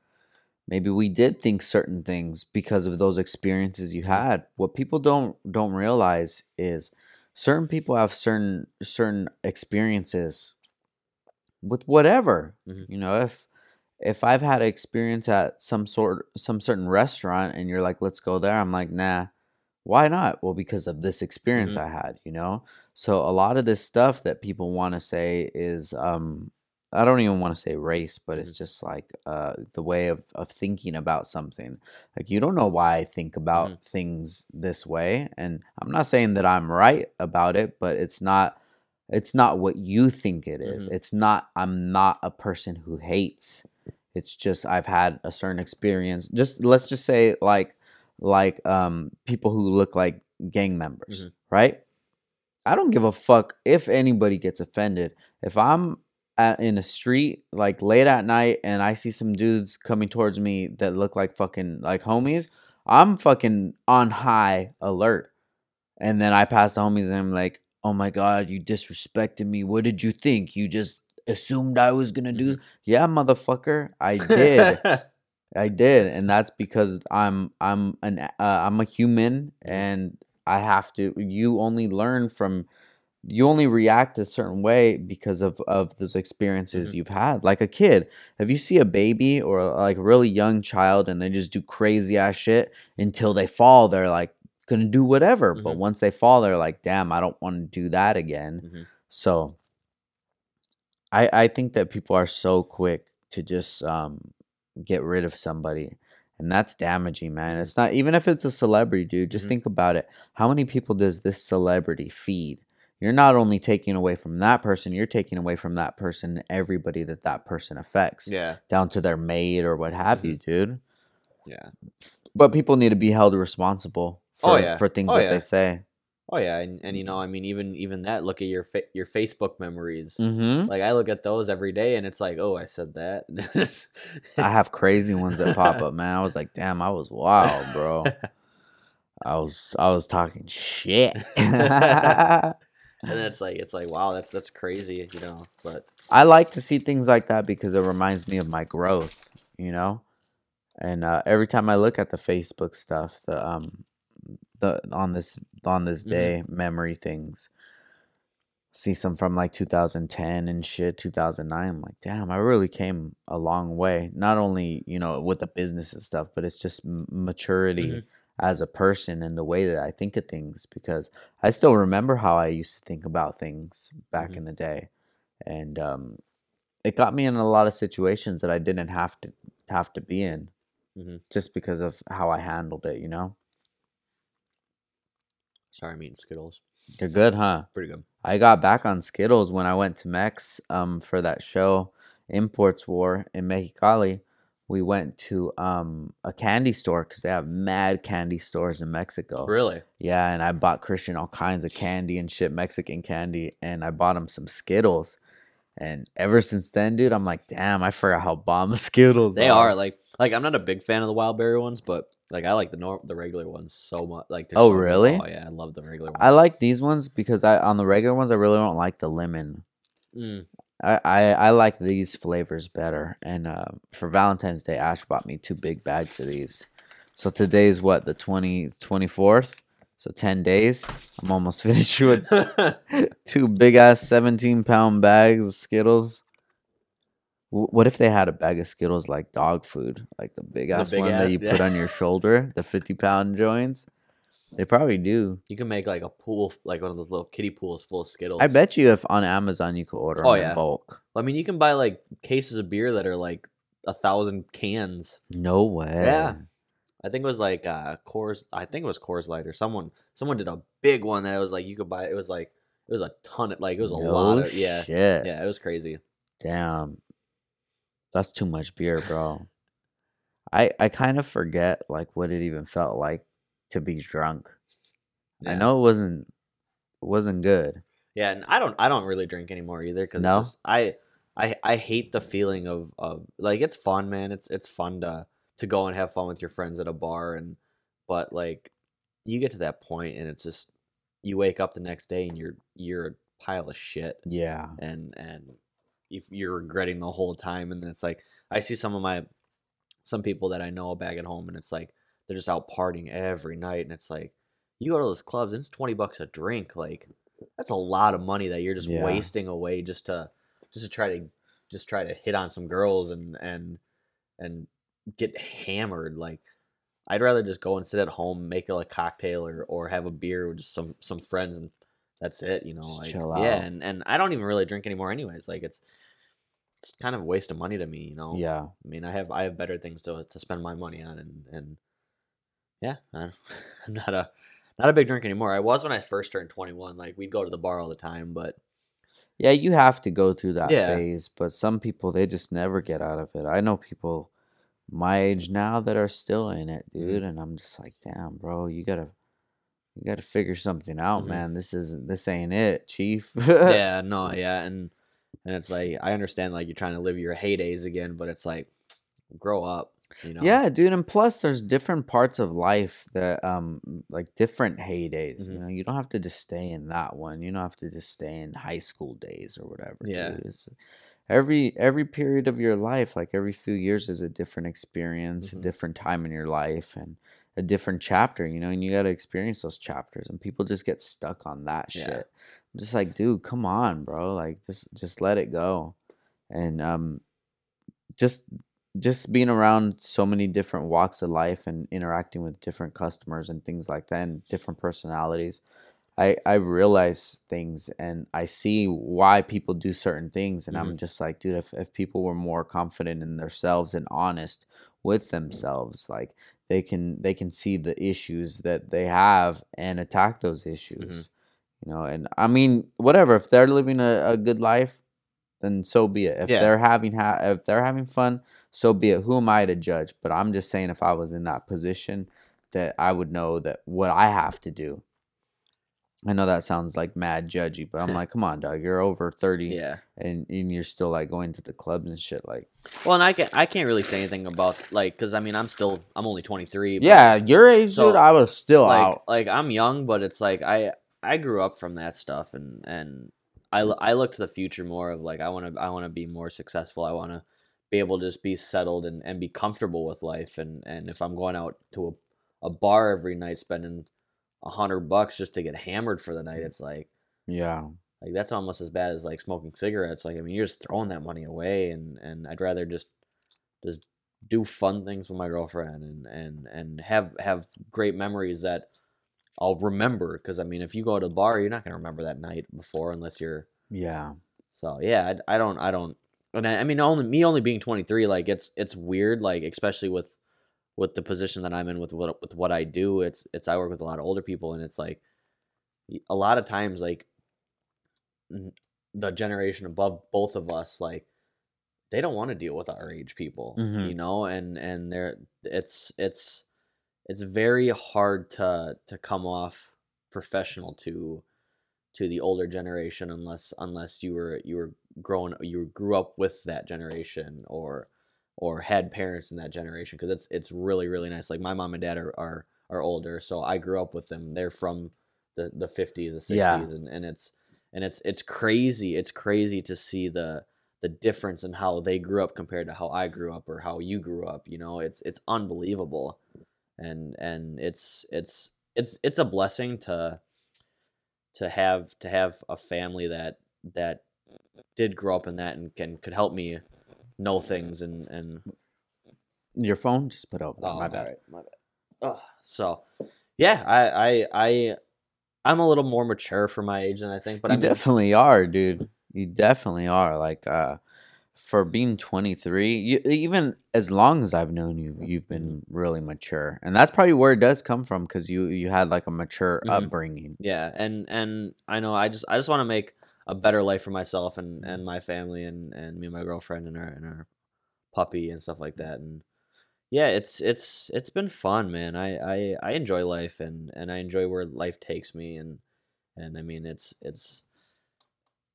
[SPEAKER 1] maybe we did think certain things because of those experiences you had what people don't don't realize is certain people have certain certain experiences with whatever
[SPEAKER 2] Mhm.
[SPEAKER 1] you know if if i've had experience at some sort some certain restaurant and you're like let's go there i'm like nah why not well because of this experience
[SPEAKER 2] Mhm.
[SPEAKER 1] i had you know so a lot of this stuff that people want to say is um I don't even want to say race, but it's just like uh the way of, of thinking about something. Like you don't know why I think about things this way. And I'm not saying that I'm right about it, but it's not it's not what you think it is.
[SPEAKER 2] Mhm.
[SPEAKER 1] It's not I'm not a person who hates. It's just I've had a certain experience. Just let's just say like like um people who look like gang members,
[SPEAKER 2] Mhm.
[SPEAKER 1] right? I don't give a fuck if anybody gets offended. If I'm at, in a street like late at night and I see some dudes coming towards me that look like fucking like homies, I'm fucking on high alert. And then I pass the homies and I'm like, "Oh my god, you disrespected me. What did you think? You just assumed I was gonna do?" Yeah, motherfucker, I did. (laughs) I did, and that's because I'm I'm an uh, I'm a human, and I have to. You only learn from, you only react a certain way because of of those experiences
[SPEAKER 2] Mhm.
[SPEAKER 1] you've had. Like a kid, if you see a baby or like a really young child, and they just do crazy ass shit until they fall, they're like gonna do whatever. But
[SPEAKER 2] Mhm.
[SPEAKER 1] once they fall, they're like, damn, I don't want to do that again.
[SPEAKER 2] Mhm.
[SPEAKER 1] So I I think that people are so quick to just um get rid of somebody. And that's damaging, man.
[SPEAKER 2] Mhm.
[SPEAKER 1] It's not even if it's a celebrity, dude. Just
[SPEAKER 2] Mhm.
[SPEAKER 1] think about it. How many people does this celebrity feed? You're not only taking away from that person, you're taking away from that person everybody that that person affects,
[SPEAKER 2] Yeah.
[SPEAKER 1] down to their maid or what have you, dude.
[SPEAKER 2] Yeah.
[SPEAKER 1] But people need to be held responsible for
[SPEAKER 2] Oh, yeah.
[SPEAKER 1] for things
[SPEAKER 2] Oh,
[SPEAKER 1] that
[SPEAKER 2] yeah.
[SPEAKER 1] they say.
[SPEAKER 2] Oh yeah, and, and you know, I mean, even even that. Look at your fa- your Facebook memories.
[SPEAKER 1] Mm-hmm.
[SPEAKER 2] Like I look at those every day, and it's like, oh, I said that.
[SPEAKER 1] I have crazy ones that pop (laughs) up, man. I was like, damn, I was wild, bro. I was I was talking shit. (laughs) (laughs)
[SPEAKER 2] and it's like it's like wow, that's that's crazy, you know. But
[SPEAKER 1] I like to see things like that because it reminds me of my growth, you know. And uh, every time I look at the Facebook stuff, the um, the on this on this
[SPEAKER 2] Mhm.
[SPEAKER 1] day memory things, see some from like 2010 and shit, 2009. I'm like, damn, I really came a long way. Not only you know with the business and stuff, but it's just m- maturity
[SPEAKER 2] Mhm.
[SPEAKER 1] as a person and the way that I think of things. Because I still remember how I used to think about things back
[SPEAKER 2] Mhm.
[SPEAKER 1] in the day, and um, it got me in a lot of situations that I didn't have to have to be in,
[SPEAKER 2] Mhm.
[SPEAKER 1] just because of how I handled it. You know,
[SPEAKER 2] sorry, I'm eating Skittles.
[SPEAKER 1] they're good, huh?
[SPEAKER 2] Pretty good.
[SPEAKER 1] I got back on Skittles when I went to Mex um, for that show, Imports War in Mexicali. We went to um, a candy store because they have mad candy stores in Mexico.
[SPEAKER 2] Really?
[SPEAKER 1] Yeah, and I bought Christian all kinds of candy and shit, Mexican candy, and I bought him some Skittles. And ever since then, dude, I'm like, damn, I forgot how bomb (laughs) Skittles
[SPEAKER 2] They are like like I'm not a big fan of the wild berry ones, but like I like the norm, the regular ones so much. Like
[SPEAKER 1] Oh,
[SPEAKER 2] so
[SPEAKER 1] really?
[SPEAKER 2] Oh yeah, I love the regular ones.
[SPEAKER 1] I like these ones because I on the regular ones I really don't like the lemon.
[SPEAKER 2] Mm.
[SPEAKER 1] I, I, I like these flavors better. And uh, for Valentine's Day, Ash bought me two big bags of these. So today's what, the 20, 24th? So 10 days. I'm almost (laughs) finished with (laughs) two big ass 17 pound bags of Skittles. What if they had a bag of Skittles like dog food? Like the big ass
[SPEAKER 2] big
[SPEAKER 1] one
[SPEAKER 2] ass-
[SPEAKER 1] that you put on your shoulder? The 50 pound joints? They probably do.
[SPEAKER 2] you can make like a pool, like one of those little kiddie pools full of Skittles.
[SPEAKER 1] I bet you if on Amazon you could order
[SPEAKER 2] Oh,
[SPEAKER 1] them in bulk.
[SPEAKER 2] I mean, you can buy like cases of beer that are like a thousand cans.
[SPEAKER 1] No way.
[SPEAKER 2] Yeah. I think it was like uh Coors. I think it was Coors Light or someone. Someone did a big one that it was like you could buy. It was like it was a ton of like it was a
[SPEAKER 1] No
[SPEAKER 2] lot of yeah
[SPEAKER 1] Shit.
[SPEAKER 2] yeah it was crazy.
[SPEAKER 1] Damn. That's too much beer, bro. I I kind of forget like what it even felt like to be drunk. I know it wasn't it wasn't good.
[SPEAKER 2] Yeah, and I don't I don't really drink anymore either because
[SPEAKER 1] No?
[SPEAKER 2] just I I I hate the feeling of of like it's fun, man. It's it's fun to to go and have fun with your friends at a bar and but like you get to that point and it's just you wake up the next day and you're you're a pile of shit
[SPEAKER 1] Yeah.
[SPEAKER 2] and and if you're regretting the whole time and then it's like I see some of my some people that I know back at home and it's like they're just out partying every night and it's like you go to those clubs and it's 20 bucks a drink like that's a lot of money that you're just
[SPEAKER 1] Yeah.
[SPEAKER 2] wasting away just to just to try to just try to hit on some girls and and and get hammered like I'd rather just go and sit at home make a, like, cocktail or or have a beer with just some some friends and that's it you know
[SPEAKER 1] Just
[SPEAKER 2] like
[SPEAKER 1] chill
[SPEAKER 2] yeah
[SPEAKER 1] out.
[SPEAKER 2] and and I don't even really drink anymore anyways like it's it's kind of a waste of money to me you know
[SPEAKER 1] Yeah.
[SPEAKER 2] I mean, I have I have better things to to spend my money on, and and yeah, I'm (laughs) not a not a big drink anymore. I was when I first turned 21. Like we'd go to the bar all the time, but
[SPEAKER 1] Yeah, you have to go through that
[SPEAKER 2] Yeah.
[SPEAKER 1] phase, but some people they just never get out of it. I know people my age now that are still in it,
[SPEAKER 2] Mm-hmm.
[SPEAKER 1] dude, and I'm just like, "Damn, bro, you got to you got to figure something out,
[SPEAKER 2] Mhm.
[SPEAKER 1] man. This isn't this ain't it, chief."
[SPEAKER 2] yeah, no, (laughs) yeah, and and it's like I understand like you're trying to live your heydays again, but it's like grow up, you know?
[SPEAKER 1] Yeah, dude, and plus there's different parts of life that um like different heydays. You
[SPEAKER 2] Mhm.
[SPEAKER 1] know, you don't have to just stay in that one. You don't have to just stay in high school days or whatever.
[SPEAKER 2] Yeah.
[SPEAKER 1] Every every period of your life, like every few years, is a different experience,
[SPEAKER 2] Mhm.
[SPEAKER 1] a different time in your life, and a different chapter. You know, and you got to experience those chapters. And people just get stuck on that
[SPEAKER 2] Yeah.
[SPEAKER 1] shit. I'm just like, dude, come on, bro. Like, just just let it go, and um, just just being around so many different walks of life and interacting with different customers and things like that and different personalities i i realize things and i see why people do certain things and i'm just like dude if, if people were more confident in themselves and honest with themselves like they can they can see the issues that they have and attack those mm-hmm. issues you know and i mean whatever if they're living a, a good life then so be it. If
[SPEAKER 2] Yeah.
[SPEAKER 1] they're having ha- if they're having fun so be it. Who am i to judge? But i'm just saying if i was in that position that i would know that what i have to do i know that sounds like mad judgy but i'm (laughs) like come on dog you're over 30
[SPEAKER 2] Yeah.
[SPEAKER 1] and, and you're still like going to the clubs and shit like
[SPEAKER 2] Well, and I can I can't really say anything about like because I mean I'm still I'm only 23. but,
[SPEAKER 1] yeah your age
[SPEAKER 2] So,
[SPEAKER 1] dude i was still
[SPEAKER 2] like
[SPEAKER 1] out
[SPEAKER 2] like I'm young, but it's like I I grew up from that stuff, and and I I look to the future more of like I want to I want to be more successful. I want to be able to just be settled and, and be comfortable with life. And and if I'm going out to a, a bar every night spending a hundred bucks just to get hammered for the night, mm. it's like
[SPEAKER 1] yeah
[SPEAKER 2] like that's almost as bad as like smoking cigarettes. Like I mean, you're just throwing that money away, and and I'd rather just just do fun things with my girlfriend and and and have have great memories that I'll remember. Because I mean, if you go to a bar, you're not gonna remember that night before unless you're.
[SPEAKER 1] yeah
[SPEAKER 2] So yeah, I, I don't I don't. And I, I mean, only me only being 23, like it's it's weird, like especially with with the position that I'm in with what with what I do. It's it's I work with a lot of older people, and it's like a lot of times like the generation above both of us like they don't want to deal with our age people
[SPEAKER 1] Mhm.
[SPEAKER 2] you know and and they're it's it's it's very hard to to come off professional to to the older generation unless unless you were you were grown you grew up with that generation or or had parents in that generation because it's it's really really nice like my mom and dad are are, are older so i grew up with them they're from the the 50s the 60s
[SPEAKER 1] Yeah.
[SPEAKER 2] and and it's and it's it's crazy it's crazy to see the the difference in how they grew up compared to how I grew up or how you grew up you know it's it's unbelievable and and it's it's it's it's a blessing to to have to have a family that that did grow up in that and can could help me know things and and
[SPEAKER 1] your phone just put out
[SPEAKER 2] oh,
[SPEAKER 1] my bad
[SPEAKER 2] alright, my bad oh, so yeah I I I I'm a little more mature for my age than I think but
[SPEAKER 1] you
[SPEAKER 2] I
[SPEAKER 1] definitely are, dude. You definitely are. Like, uh, for being 23, you, even as long as I've known you, you've been really mature, and that's probably where it does come from because you you had like a mature
[SPEAKER 2] Mhm.
[SPEAKER 1] upbringing.
[SPEAKER 2] yeah and and i know i just i just want to make a better life for myself and mm-hmm. and my family and and me and my girlfriend and our and our puppy and stuff like that and yeah it's it's it's been fun man. I i i enjoy life and and i enjoy where life takes me and and i mean it's it's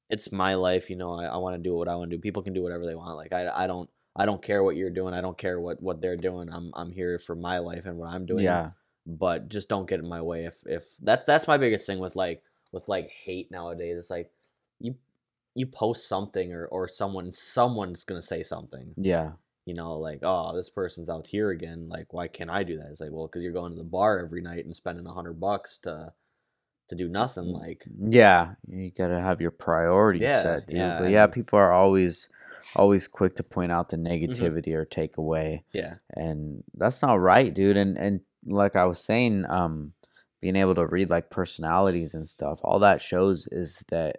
[SPEAKER 2] it's my life you know i, I want to do what i want to do. People can do whatever they want like i i don't i don't care what you're doing i don't care what what they're doing. I'm i'm here for my life and what i'm doing
[SPEAKER 1] Yeah,
[SPEAKER 2] but just don't get in my way if if that's that's my biggest thing with like with like hate nowadays. It's like you you post something or or someone someone's gonna say something
[SPEAKER 1] yeah,
[SPEAKER 2] you know like oh this person's out here again like why can't i do that it's like well because you're going to the bar every night and spending a hundred bucks to to do nothing like
[SPEAKER 1] yeah. You gotta have your priorities
[SPEAKER 2] Yeah,
[SPEAKER 1] set, dude.
[SPEAKER 2] yeah,
[SPEAKER 1] but yeah, people are always always quick to point out the negativity or take away.
[SPEAKER 2] yeah
[SPEAKER 1] and that's not right dude and and like i was saying um being able to read like personalities and stuff all that shows is that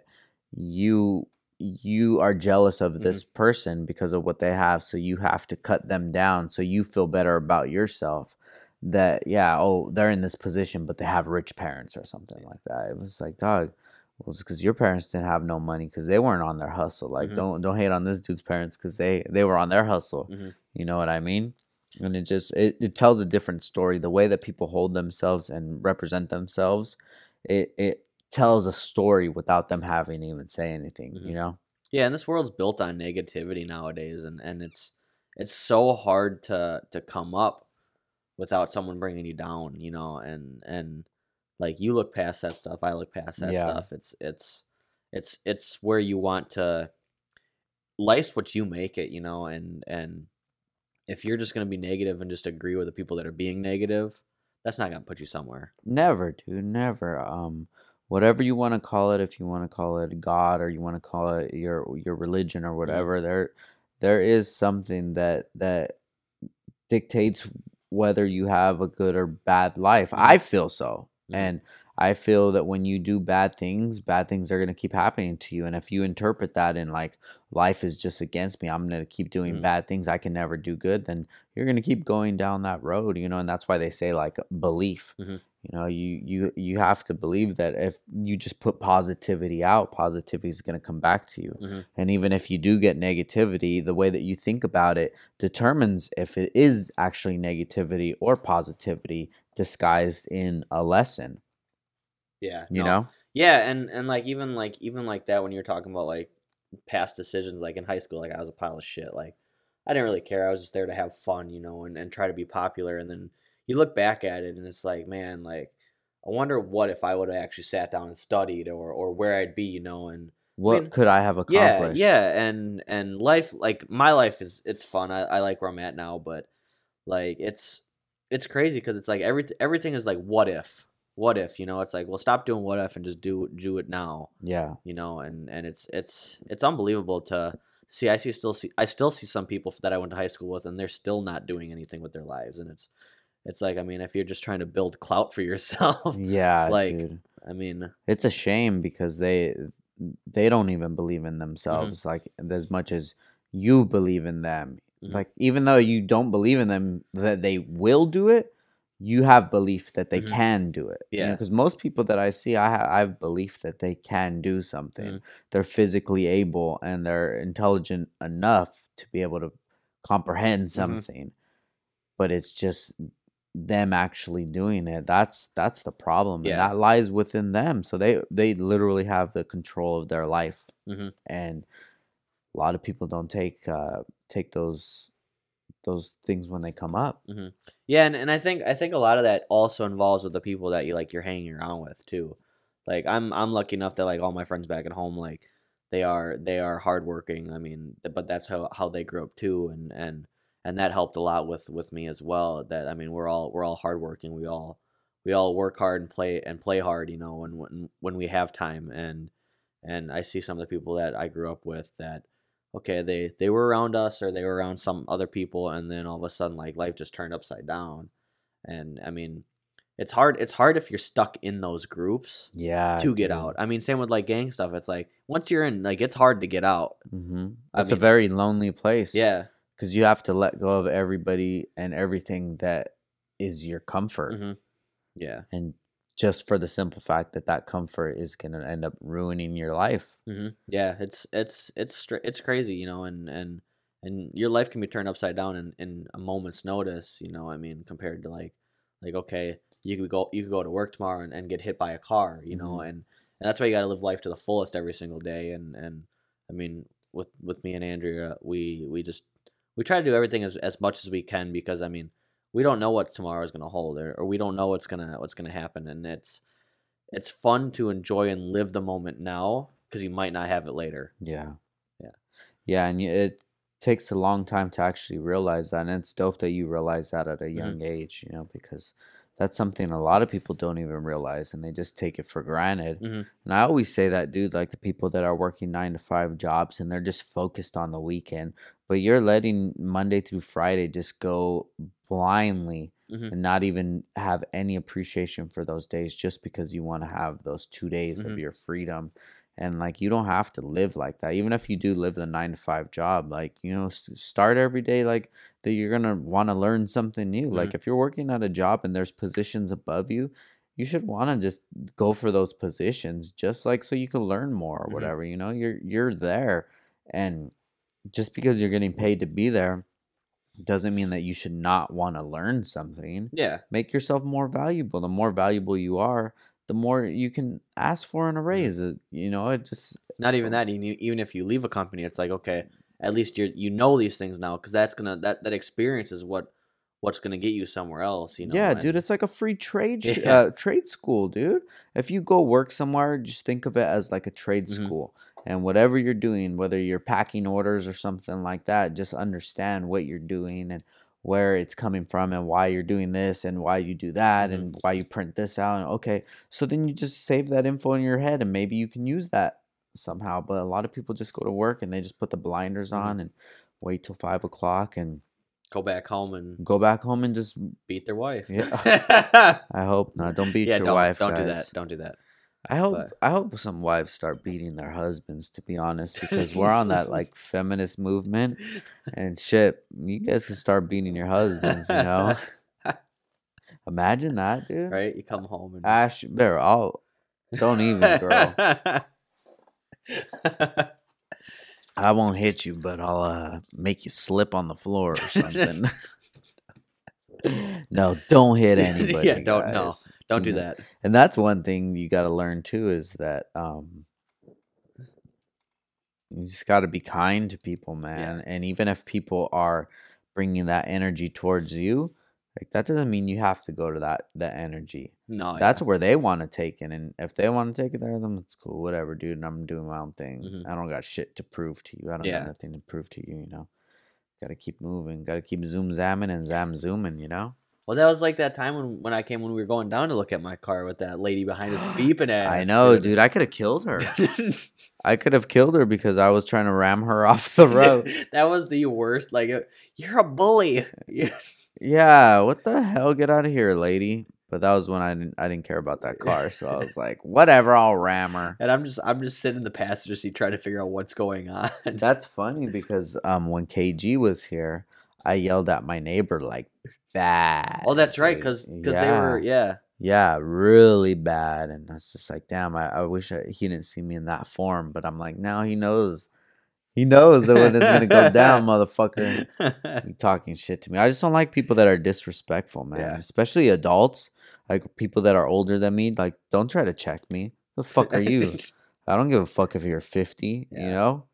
[SPEAKER 1] you you are jealous of this person because of what they have so you have to cut them down so you feel better about yourself that yeah oh they're in this position but they have rich parents or something like that it was like dog well it's because your parents didn't have no money because they weren't on their hustle like
[SPEAKER 2] Mhm.
[SPEAKER 1] don't don't hate on this dude's parents because they they were on their hustle
[SPEAKER 2] Mhm.
[SPEAKER 1] you know what i mean and it just it, it tells a different story the way that people hold themselves and represent themselves it it tells a story without them having to even say anything
[SPEAKER 2] Mhm.
[SPEAKER 1] you know
[SPEAKER 2] yeah and this world's built on negativity nowadays and and it's it's so hard to to come up without someone bringing you down you know and and like you look past that stuff i look past that
[SPEAKER 1] Yeah.
[SPEAKER 2] stuff it's it's it's it's where you want to life's what you make it you know and and if you're just going to be negative and just agree with the people that are being negative that's not going to put you somewhere
[SPEAKER 1] never dude never um whatever you want to call it if you want to call it god or you want to call it your your religion or whatever there there is something that that dictates whether you have a good or bad life.
[SPEAKER 2] Mhm.
[SPEAKER 1] I feel so.
[SPEAKER 2] Mhm.
[SPEAKER 1] And I feel that when you do bad things, bad things are going to keep happening to you. And if you interpret that in like life is just against me, I'm going to keep doing
[SPEAKER 2] Mhm.
[SPEAKER 1] bad things, I can never do good, then you're going to keep going down that road, you know, and that's why they say like belief.
[SPEAKER 2] Mhm.
[SPEAKER 1] You know, you you you have to believe that if you just put positivity out, positivity is going to come back to you.
[SPEAKER 2] Mhm.
[SPEAKER 1] And even if you do get negativity, the way that you think about it determines if it is actually negativity or positivity disguised in a lesson,
[SPEAKER 2] Yeah.
[SPEAKER 1] you
[SPEAKER 2] no.
[SPEAKER 1] know?
[SPEAKER 2] Yeah, and and like even like even like that when you're talking about like past decisions like in high school like I was a pile of shit like I didn't really care I was just there to have fun you know and, and try to be popular and then you look back at it and it's like man like I wonder what if I would have actually sat down and studied or or where I'd be you know and
[SPEAKER 1] What
[SPEAKER 2] mean,
[SPEAKER 1] could I have accomplished?
[SPEAKER 2] yeah yeah, and and life like my life is it's fun I, I like where I'm at now but like it's it's crazy because it's like everything everything is like what if what if you know it's like well stop doing what if and just do do it now
[SPEAKER 1] Yeah.
[SPEAKER 2] you know and and it's it's it's unbelievable to see i see still see i still see some people that i went to high school with and they're still not doing anything with their lives and it's it's like i mean if you're just trying to build clout for yourself (laughs)
[SPEAKER 1] Yeah,
[SPEAKER 2] like
[SPEAKER 1] dude.
[SPEAKER 2] i mean
[SPEAKER 1] It's a shame because they they don't even believe
[SPEAKER 2] Mm-hmm.
[SPEAKER 1] in themselves like as much as you believe in them.
[SPEAKER 2] Mhm.
[SPEAKER 1] Like even though you don't believe in them that they will do it, you have belief that they
[SPEAKER 2] Mhm.
[SPEAKER 1] can do it.
[SPEAKER 2] Yeah.
[SPEAKER 1] Because most people that I see, I, ha- I have belief that they can do something.
[SPEAKER 2] Mhm.
[SPEAKER 1] They're physically able and they're intelligent enough to be able to comprehend
[SPEAKER 2] Mm-hmm.
[SPEAKER 1] something. But it's just them actually doing it. That's that's the problem. And that lies within them. So they they literally have the control of their life.
[SPEAKER 2] Mhm.
[SPEAKER 1] And a lot of people don't take uh take those those things when they come up.
[SPEAKER 2] Yeah, and, and I think I think a lot of that also involves with the people that you like you're hanging around with too. Like I'm I'm lucky enough that like all my friends back at home like they are they are hardworking. I mean, but that's how how they grew up too, and and and that helped a lot with with me as well. That I mean, we're all we're all hardworking. We all we all work hard and play and play hard, you know, when when when we have time. And and I see some of the people that I grew up with that okay they they were around us or they were around some other people and then all of a sudden like life just turned upside down and i mean it's hard it's hard if you're stuck in those groups
[SPEAKER 1] Yeah.
[SPEAKER 2] to get out i mean same with like gang stuff it's like once you're in like it's hard to get out
[SPEAKER 1] hmm
[SPEAKER 2] I
[SPEAKER 1] It's a very lonely place.
[SPEAKER 2] yeah
[SPEAKER 1] Because you have to let go of everybody and everything that is your comfort.
[SPEAKER 2] hmm yeah
[SPEAKER 1] And just for the simple fact that that comfort is going to end up ruining your life.
[SPEAKER 2] hmm yeah it's it's it's it's crazy you know and and and your life can be turned upside down in, in a moment's notice you know i mean compared to like like okay you could go you could go to work tomorrow and, and get hit by a car you know
[SPEAKER 1] Mhm.
[SPEAKER 2] and, and that's why you got to live life to the fullest every single day and and i mean with with me and andrea we we just we try to do everything as, as much as we can because i mean we don't know what tomorrow is going to hold or, or we don't know what's gonna what's gonna happen and it's it's fun to enjoy and live the moment now because you might not have it later
[SPEAKER 1] Yeah.
[SPEAKER 2] Yeah.
[SPEAKER 1] Yeah. And it takes a long time to actually realize that. And it's dope that you realize that at a
[SPEAKER 2] Mm-hmm.
[SPEAKER 1] young age, you know, because that's something a lot of people don't even realize and they just take it for granted.
[SPEAKER 2] Mhm.
[SPEAKER 1] And I always say that, dude, like the people that are working nine to five jobs and they're just focused on the weekend, but you're letting Monday through Friday just go blindly
[SPEAKER 2] Mhm.
[SPEAKER 1] and not even have any appreciation for those days just because you want to have those two days
[SPEAKER 2] Mhm.
[SPEAKER 1] of your freedom. And like, you don't have to live like that. Even if you do live the nine to five job, like, you know, start every day like that you're going to want to learn something new. Like, if you're working at a job and there's positions above you, you should want to just go for those positions just like so you can learn more or
[SPEAKER 2] Mhm.
[SPEAKER 1] whatever you know you're you're there and just because you're getting paid to be there doesn't mean that you should not want to learn something.
[SPEAKER 2] Yeah.
[SPEAKER 1] Make yourself more valuable. The more valuable you are the more you can ask for in a raise Uh, you know it just
[SPEAKER 2] not even that even if you leave a company it's like okay at least you're you know these things now because that's gonna that that experience is what what's gonna get you somewhere else you know
[SPEAKER 1] yeah
[SPEAKER 2] and-
[SPEAKER 1] dude it's like a free trade (laughs)
[SPEAKER 2] Yeah.
[SPEAKER 1] uh, trade school dude. If you go work somewhere just think of it as like a trade
[SPEAKER 2] Mhm.
[SPEAKER 1] school and whatever you're doing whether you're packing orders or something like that just understand what you're doing and where it's coming from and why you're doing this and why you do that
[SPEAKER 2] Mhm.
[SPEAKER 1] and why you print this out and okay so then you just save that info in your head and maybe you can use that somehow but a lot of people just go to work and they just put the blinders
[SPEAKER 2] Mhm.
[SPEAKER 1] on and wait till five o'clock and
[SPEAKER 2] Go back home and
[SPEAKER 1] go back home and just.
[SPEAKER 2] beat their wife.
[SPEAKER 1] Yeah. (laughs) I hope not. Don't beat
[SPEAKER 2] yeah,
[SPEAKER 1] your
[SPEAKER 2] don't,
[SPEAKER 1] wife.
[SPEAKER 2] don't do that. Don't do that.
[SPEAKER 1] I hope
[SPEAKER 2] but-
[SPEAKER 1] I hope some wives start beating their husbands. To be honest, (laughs) because we're on that like (laughs) feminist movement and shit. You guys can start beating your husbands. You know, (laughs) imagine that, dude.
[SPEAKER 2] right? You come home and
[SPEAKER 1] Ash, there. I'll don't even, girl. I won't hit you, but I'll uh, make you slip on the floor or something. No, don't hit (laughs) anybody.
[SPEAKER 2] Yeah, don't- no. Don't do that.
[SPEAKER 1] And that's one thing you got to learn too is that um, you just got to be kind to people, man. And even if people are bringing that energy towards you, like that doesn't mean you have to go to that that energy.
[SPEAKER 2] No,
[SPEAKER 1] That's where they want to take it, and if they want to take it there, then it's cool, whatever, dude. And I'm doing my own thing.
[SPEAKER 2] Mhm.
[SPEAKER 1] I don't got shit to prove to you. I don't
[SPEAKER 2] Yeah.
[SPEAKER 1] got nothing to prove to you. You know, got to keep moving. Got to keep zoom zamming and zam zooming. You know.
[SPEAKER 2] Well, that was like that time when, when I came when we were going down to look at my car with that lady behind us (gasps) beeping at
[SPEAKER 1] I know, dude. I could have killed her. (laughs) I could have killed her because I was trying to ram her (laughs) off the (laughs) road.
[SPEAKER 2] that was the worst. Like, you're a bully.
[SPEAKER 1] yeah, what the hell? Get out of here, lady. But that was when I didn't I didn't care about that (laughs) car, so I was like, whatever, I'll ram her.
[SPEAKER 2] And I'm just I'm just sitting in the passenger seat trying to figure out what's going on. (laughs)
[SPEAKER 1] That's funny because um when KG was here, I yelled at my neighbor like bad.
[SPEAKER 2] oh, that's right,
[SPEAKER 1] dude.
[SPEAKER 2] because they were yeah.
[SPEAKER 1] Yeah, really bad. And that's just like, damn, I, I wish I, he didn't see me in that form. But I'm like, now he knows. He knows that when it's going to go down, (laughs) motherfucker. You talking shit to me. I just don't like people that are disrespectful, man.
[SPEAKER 2] Yeah.
[SPEAKER 1] Especially adults. Like people that are older than me. Like, don't try to check me. The fuck are you? (laughs) I don't give a fuck if you're 50, you know?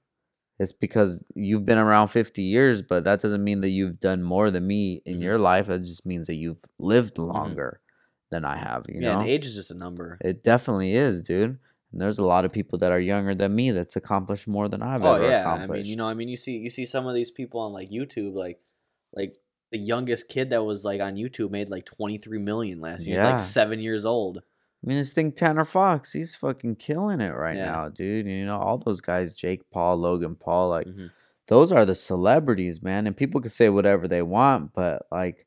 [SPEAKER 1] It's because you've been around 50 years, but that doesn't mean that you've done more than me in
[SPEAKER 2] Mhm.
[SPEAKER 1] your life. It just means that you've lived longer than I have, you
[SPEAKER 2] yeah,
[SPEAKER 1] know?
[SPEAKER 2] age is just a number.
[SPEAKER 1] It definitely is, dude. And there's a lot of people that are younger than me that's accomplished more than I've
[SPEAKER 2] Oh
[SPEAKER 1] ever
[SPEAKER 2] yeah, I
[SPEAKER 1] accomplished.
[SPEAKER 2] mean, you know, I mean, you see, you see some of these people on like YouTube, like, like the youngest kid that was like on YouTube made like 23 million last year. He's
[SPEAKER 1] Yeah.
[SPEAKER 2] like seven years old.
[SPEAKER 1] I mean, just think Tanner Fox. He's fucking killing it right
[SPEAKER 2] Yeah.
[SPEAKER 1] now, dude. You know, all those guys, Jake Paul, Logan Paul, like,
[SPEAKER 2] Mhm.
[SPEAKER 1] those are the celebrities, man. And people can say whatever they want, but like,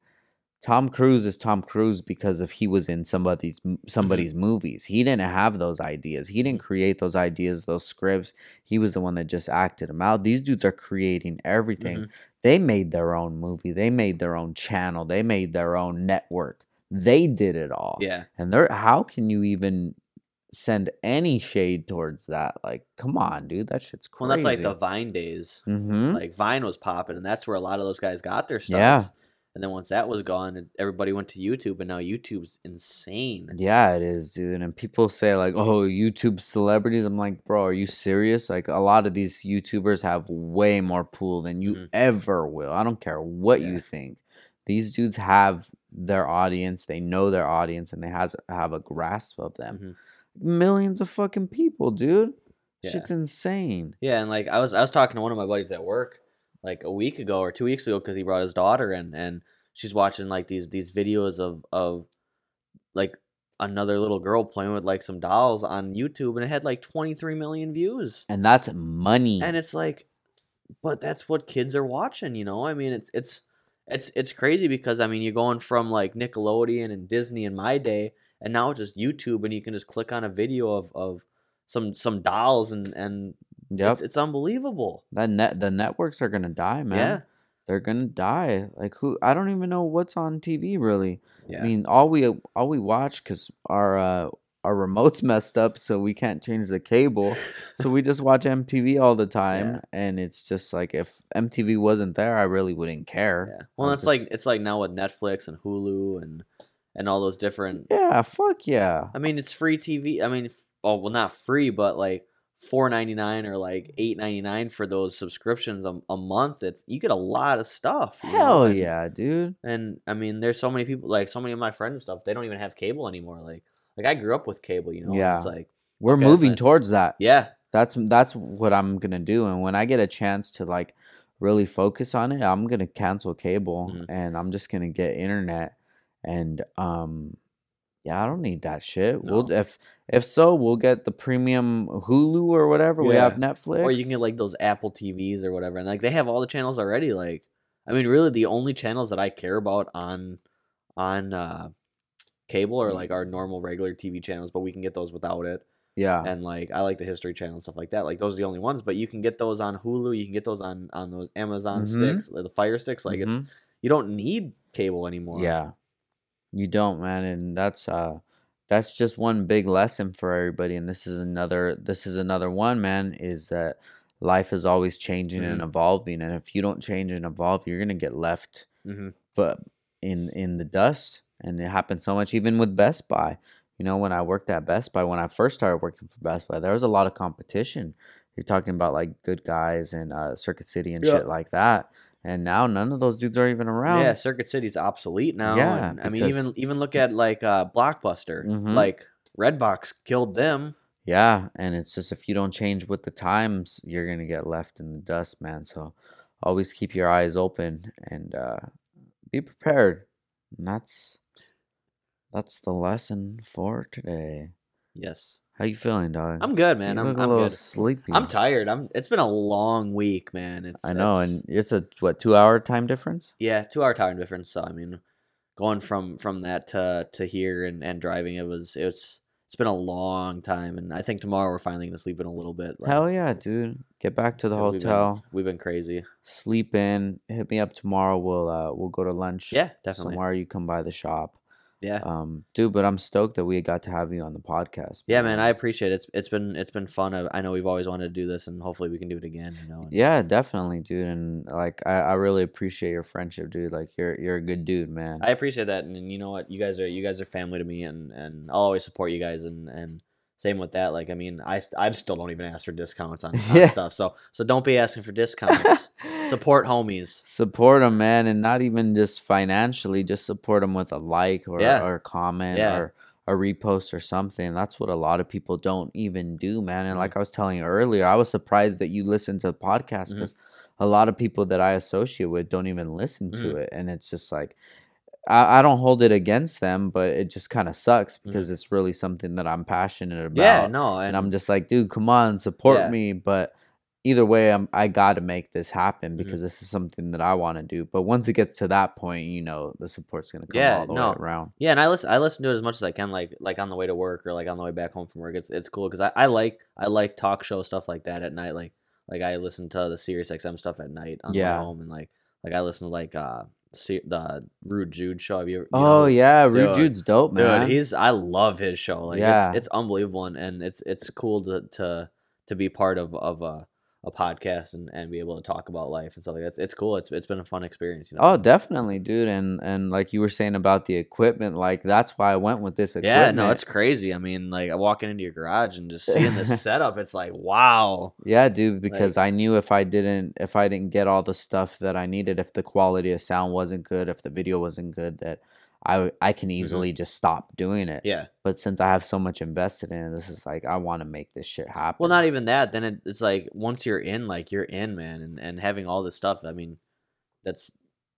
[SPEAKER 1] Tom Cruise is Tom Cruise because if he was in somebody's somebody's movies. He didn't have those ideas. He didn't create those ideas, those scripts. He was the one that just acted them out. These dudes are creating everything.
[SPEAKER 2] Mhm.
[SPEAKER 1] They made their own movie. They made their own channel. They made their own network. They did it all.
[SPEAKER 2] Yeah,
[SPEAKER 1] And there how can you even send any shade towards that? Like, come on, dude. That shit's crazy.
[SPEAKER 2] well, that's like the Vine days.
[SPEAKER 1] mm-hmm.
[SPEAKER 2] Like Vine was popping, and that's where a lot of those guys got their stuff.
[SPEAKER 1] Yeah.
[SPEAKER 2] And then once that was gone, everybody went to YouTube, and now YouTube's insane.
[SPEAKER 1] Yeah, it is, dude. And people say like, "Oh, YouTube celebrities." I'm like, "Bro, are you serious?" Like a lot of these YouTubers have way more pool than you
[SPEAKER 2] Mhm.
[SPEAKER 1] ever will. I don't care what
[SPEAKER 2] Yeah.
[SPEAKER 1] you think. These dudes have their audience. They know their audience and they has have a grasp of them.
[SPEAKER 2] Mhm.
[SPEAKER 1] Millions of fucking people, dude.
[SPEAKER 2] Yeah.
[SPEAKER 1] Shit's insane.
[SPEAKER 2] Yeah, and like I was I was talking to one of my buddies at work like a week ago or two weeks ago because he brought his daughter in and she's watching like these these videos of of like another little girl playing with like some dolls on YouTube and it had like 23 million views.
[SPEAKER 1] And that's money.
[SPEAKER 2] And it's like but that's what kids are watching, you know? I mean, it's it's it's it's crazy because I mean, you're going from like Nickelodeon and Disney in my day and now it's just YouTube and you can just click on a video of of some some dolls and and
[SPEAKER 1] yep.
[SPEAKER 2] it's, it's unbelievable.
[SPEAKER 1] that net the networks are gonna die, man.
[SPEAKER 2] Yeah.
[SPEAKER 1] They're gonna die. Like who? I don't even know what's on TV really.
[SPEAKER 2] Yeah.
[SPEAKER 1] I mean, all we all we watch because our uh, our remote's (laughs) messed up, so we can't change the cable. so we just watch MTV all the time,
[SPEAKER 2] Yeah.
[SPEAKER 1] and it's just like if MTV wasn't there, I really wouldn't care.
[SPEAKER 2] Yeah. Well,
[SPEAKER 1] I'm
[SPEAKER 2] it's
[SPEAKER 1] just-
[SPEAKER 2] like it's like now with Netflix and Hulu and and all those different.
[SPEAKER 1] yeah, fuck yeah.
[SPEAKER 2] I mean, it's free TV. I mean, oh well, not free, but like four ninety nine or like eight ninety nine for those subscriptions a, a month. It's you get a lot of stuff.
[SPEAKER 1] Hell
[SPEAKER 2] and-
[SPEAKER 1] yeah, dude.
[SPEAKER 2] And I mean, there's so many people, like so many of my friends and stuff. They don't even have cable anymore. Like like I grew up with cable. You know.
[SPEAKER 1] Yeah.
[SPEAKER 2] It's like
[SPEAKER 1] We're
[SPEAKER 2] Okay,
[SPEAKER 1] moving towards that.
[SPEAKER 2] yeah.
[SPEAKER 1] That's that's what I'm gonna do, and when I get a chance to like really focus on it, I'm gonna cancel cable
[SPEAKER 2] Mhm.
[SPEAKER 1] and I'm just gonna get internet and um Yeah, I don't need that shit. We'll if if so, we'll get the premium Hulu or whatever. We have Netflix.
[SPEAKER 2] Or you can get like those Apple TVs or whatever, and like they have all the channels already. Like, I mean, really, the only channels that I care about on on uh, cable are like our normal regular TV channels, but we can get those without it.
[SPEAKER 1] yeah.
[SPEAKER 2] And like, I like the History Channel and stuff like that. Like, those are the only ones, but you can get those on Hulu. You can get those on on those Amazon
[SPEAKER 1] Mhm.
[SPEAKER 2] sticks, the Fire sticks. Like, it's
[SPEAKER 1] Mhm.
[SPEAKER 2] you don't need cable anymore.
[SPEAKER 1] Yeah. You don't, man, and that's uh that's just one big lesson for everybody and this is another this is another one, man, is that life is always changing and
[SPEAKER 2] Mhm.
[SPEAKER 1] evolving and if you don't change and evolve, you're going to get left
[SPEAKER 2] hmm
[SPEAKER 1] but in in the dust and it happens so much even with Best Buy. You know, when I worked at Best Buy, when I first started working for Best Buy, there was a lot of competition. You're talking about like Good Guys and uh, Circuit City and
[SPEAKER 2] Yeah.
[SPEAKER 1] shit like that. And now none of those dudes are even around.
[SPEAKER 2] Yeah, Circuit City's obsolete now.
[SPEAKER 1] Yeah,
[SPEAKER 2] and, I mean,
[SPEAKER 1] because-
[SPEAKER 2] even even look at like uh, Blockbuster.
[SPEAKER 1] Mhm.
[SPEAKER 2] Like Redbox killed them.
[SPEAKER 1] Yeah, and it's just if you don't change with the times, you're gonna get left in the dust, man. So always keep your eyes open and uh, be prepared. And that's that's the lesson for today.
[SPEAKER 2] Yes,
[SPEAKER 1] How you feeling, dog?
[SPEAKER 2] I'm good, man.
[SPEAKER 1] You
[SPEAKER 2] I'm
[SPEAKER 1] look
[SPEAKER 2] I'm
[SPEAKER 1] a little
[SPEAKER 2] good.
[SPEAKER 1] sleepy.
[SPEAKER 2] I'm tired. I'm. It's been a long week, man. It's.
[SPEAKER 1] I know,
[SPEAKER 2] it's-
[SPEAKER 1] and it's a what two hour time difference?
[SPEAKER 2] yeah, two hour time difference. So I mean, going from from that to to here and and driving, it was it's it's been a long time, and I think tomorrow we're finally gonna sleep in a little bit. like,
[SPEAKER 1] Hell yeah, dude! Get back to the
[SPEAKER 2] 'cause we've been-
[SPEAKER 1] hotel,
[SPEAKER 2] We've been crazy.
[SPEAKER 1] sleep in. Hit me up tomorrow. We'll uh we'll go to lunch.
[SPEAKER 2] Yeah, definitely.
[SPEAKER 1] Tomorrow you come by the shop.
[SPEAKER 2] Yeah.
[SPEAKER 1] Um, dude, but I'm stoked that we got to have you on the podcast.
[SPEAKER 2] Yeah, man, I appreciate it. It's it's been it's been fun. I, I know we've always wanted to do this, and hopefully we can do it again. You know. and-
[SPEAKER 1] Yeah, definitely, dude. And like, I, I really appreciate your friendship, dude. Like, you're you're a good dude, man.
[SPEAKER 2] I appreciate that, and, you know what, you guys are you guys are family to me, and and I'll always support you guys, and and same with that. Like, I mean, I I still don't even ask for discounts on, (laughs) on
[SPEAKER 1] Yeah.
[SPEAKER 2] stuff, so so don't be asking for discounts. (laughs) support homies.
[SPEAKER 1] support them, man, and not even just financially. Just support them with a like or
[SPEAKER 2] Yeah.
[SPEAKER 1] or comment
[SPEAKER 2] Yeah.
[SPEAKER 1] or a repost or something. That's what a lot of people don't even do, man. And
[SPEAKER 2] Mhm.
[SPEAKER 1] like I was telling you earlier, I was surprised that you listened to the podcast because a lot of people that I associate with don't even listen to
[SPEAKER 2] Mhm.
[SPEAKER 1] it, and it's just like. I, I don't hold it against them, but it just kind of sucks
[SPEAKER 2] Mm-hmm.
[SPEAKER 1] because it's really something that I'm passionate about.
[SPEAKER 2] Yeah, no, and,
[SPEAKER 1] and I'm just like, dude, come on, support
[SPEAKER 2] Yeah.
[SPEAKER 1] me. But either way, I'm I got to make this happen
[SPEAKER 2] Mhm.
[SPEAKER 1] because this is something that I want to do. But once it gets to that point, you know, the support's gonna come
[SPEAKER 2] Yeah,
[SPEAKER 1] all the
[SPEAKER 2] no.
[SPEAKER 1] way around.
[SPEAKER 2] yeah, and I listen I listen to it as much as I can, like like on the way to work or like on the way back home from work. It's it's cool because I, I like I like talk show stuff like that at night. Like like I listen to the Sirius XM stuff at night on the
[SPEAKER 1] Yeah.
[SPEAKER 2] way home, and like like I listen to like uh Se- the Rude Jude show. Have you? you
[SPEAKER 1] Oh
[SPEAKER 2] know-
[SPEAKER 1] yeah, Rude
[SPEAKER 2] dude,
[SPEAKER 1] Jude's dope, man.
[SPEAKER 2] Dude, he's I love his show. Like
[SPEAKER 1] Yeah.
[SPEAKER 2] it's it's unbelievable and, and it's it's cool to to to be part of of a, a podcast and, and be able to talk about life and stuff like that. It's, it's cool. It's it's been a fun experience, you know.
[SPEAKER 1] Oh, definitely, dude. And and like you were saying about the equipment, like that's why I went with this
[SPEAKER 2] yeah, no, it's crazy. I mean, like walking into your garage and just seeing this (laughs) setup, it's like wow.
[SPEAKER 1] Yeah, dude, because I knew if I didn't if I didn't get all the stuff that I needed, if the quality of sound wasn't good, if the video wasn't good, that I I can easily just stop doing it.
[SPEAKER 2] Mm-hmm. Yeah.
[SPEAKER 1] But since I have so much invested in it, this is like I want to make this shit happen.
[SPEAKER 2] Well, not even that. Then it, it's like once you're in, like you're in, man, and and having all this stuff. I mean, that's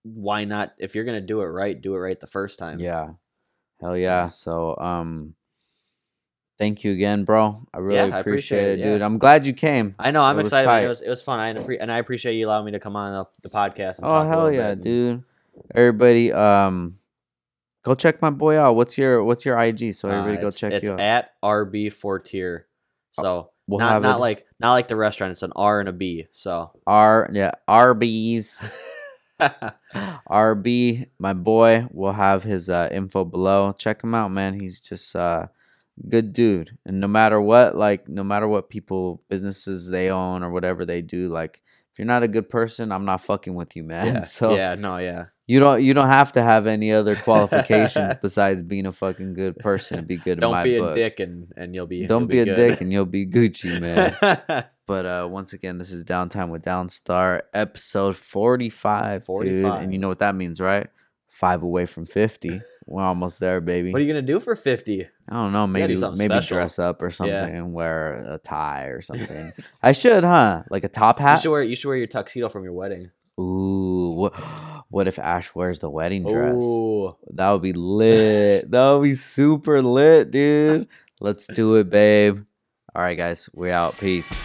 [SPEAKER 2] why not? If you're gonna do it right, do it right the first time.
[SPEAKER 1] Yeah. Hell yeah. So um thank you again, bro. I really
[SPEAKER 2] I
[SPEAKER 1] appreciate,
[SPEAKER 2] appreciate
[SPEAKER 1] it, dude.
[SPEAKER 2] yeah.
[SPEAKER 1] I'm glad you came.
[SPEAKER 2] I know. I'm
[SPEAKER 1] It
[SPEAKER 2] excited.
[SPEAKER 1] tight.
[SPEAKER 2] It was it was fun. I and I appreciate you allowing me to come on the, the podcast. And
[SPEAKER 1] Oh hell yeah, dude. Everybody um go check my boy out. What's your what's your IG so
[SPEAKER 2] Uh,
[SPEAKER 1] everybody go check
[SPEAKER 2] it's
[SPEAKER 1] you out.
[SPEAKER 2] at RB Fortier. So
[SPEAKER 1] We'll
[SPEAKER 2] not not
[SPEAKER 1] it-
[SPEAKER 2] like not like the restaurant. It's an R and a B. So
[SPEAKER 1] R yeah, RB's (laughs) RB, my boy, will have his uh, info below. Check him out, man. He's just uh good dude. And no matter what, like no matter what people businesses they own or whatever they do, like if you're not a good person, I'm not fucking with you, man.
[SPEAKER 2] yeah, (laughs)
[SPEAKER 1] So
[SPEAKER 2] yeah, no, yeah,
[SPEAKER 1] you don't you don't have to have any other (laughs) qualifications besides being a fucking good person to be (laughs) good
[SPEAKER 2] don't
[SPEAKER 1] my
[SPEAKER 2] be
[SPEAKER 1] book.
[SPEAKER 2] a dick and and you'll be
[SPEAKER 1] Don't
[SPEAKER 2] you'll
[SPEAKER 1] be, a
[SPEAKER 2] good.
[SPEAKER 1] dick and you'll be Gucci, man. But uh, once again, this is Downtime with Downstar, episode 45, dude. And you know what that means, right? Five away from 50. We're almost there, baby.
[SPEAKER 2] what are you gonna do for fifty?
[SPEAKER 1] I don't know.
[SPEAKER 2] gotta do
[SPEAKER 1] Maybe maybe
[SPEAKER 2] special.
[SPEAKER 1] dress up or something
[SPEAKER 2] Yeah.
[SPEAKER 1] and wear a tie or (laughs) something. I should, huh? Like a top
[SPEAKER 2] You
[SPEAKER 1] hat?
[SPEAKER 2] should wear you should wear your tuxedo from your wedding.
[SPEAKER 1] Ooh. What, What if Ash wears the wedding dress?
[SPEAKER 2] Oh,
[SPEAKER 1] That would be (laughs) lit. that would be super lit, dude. Let's do it, babe. All right, guys, we out. Peace.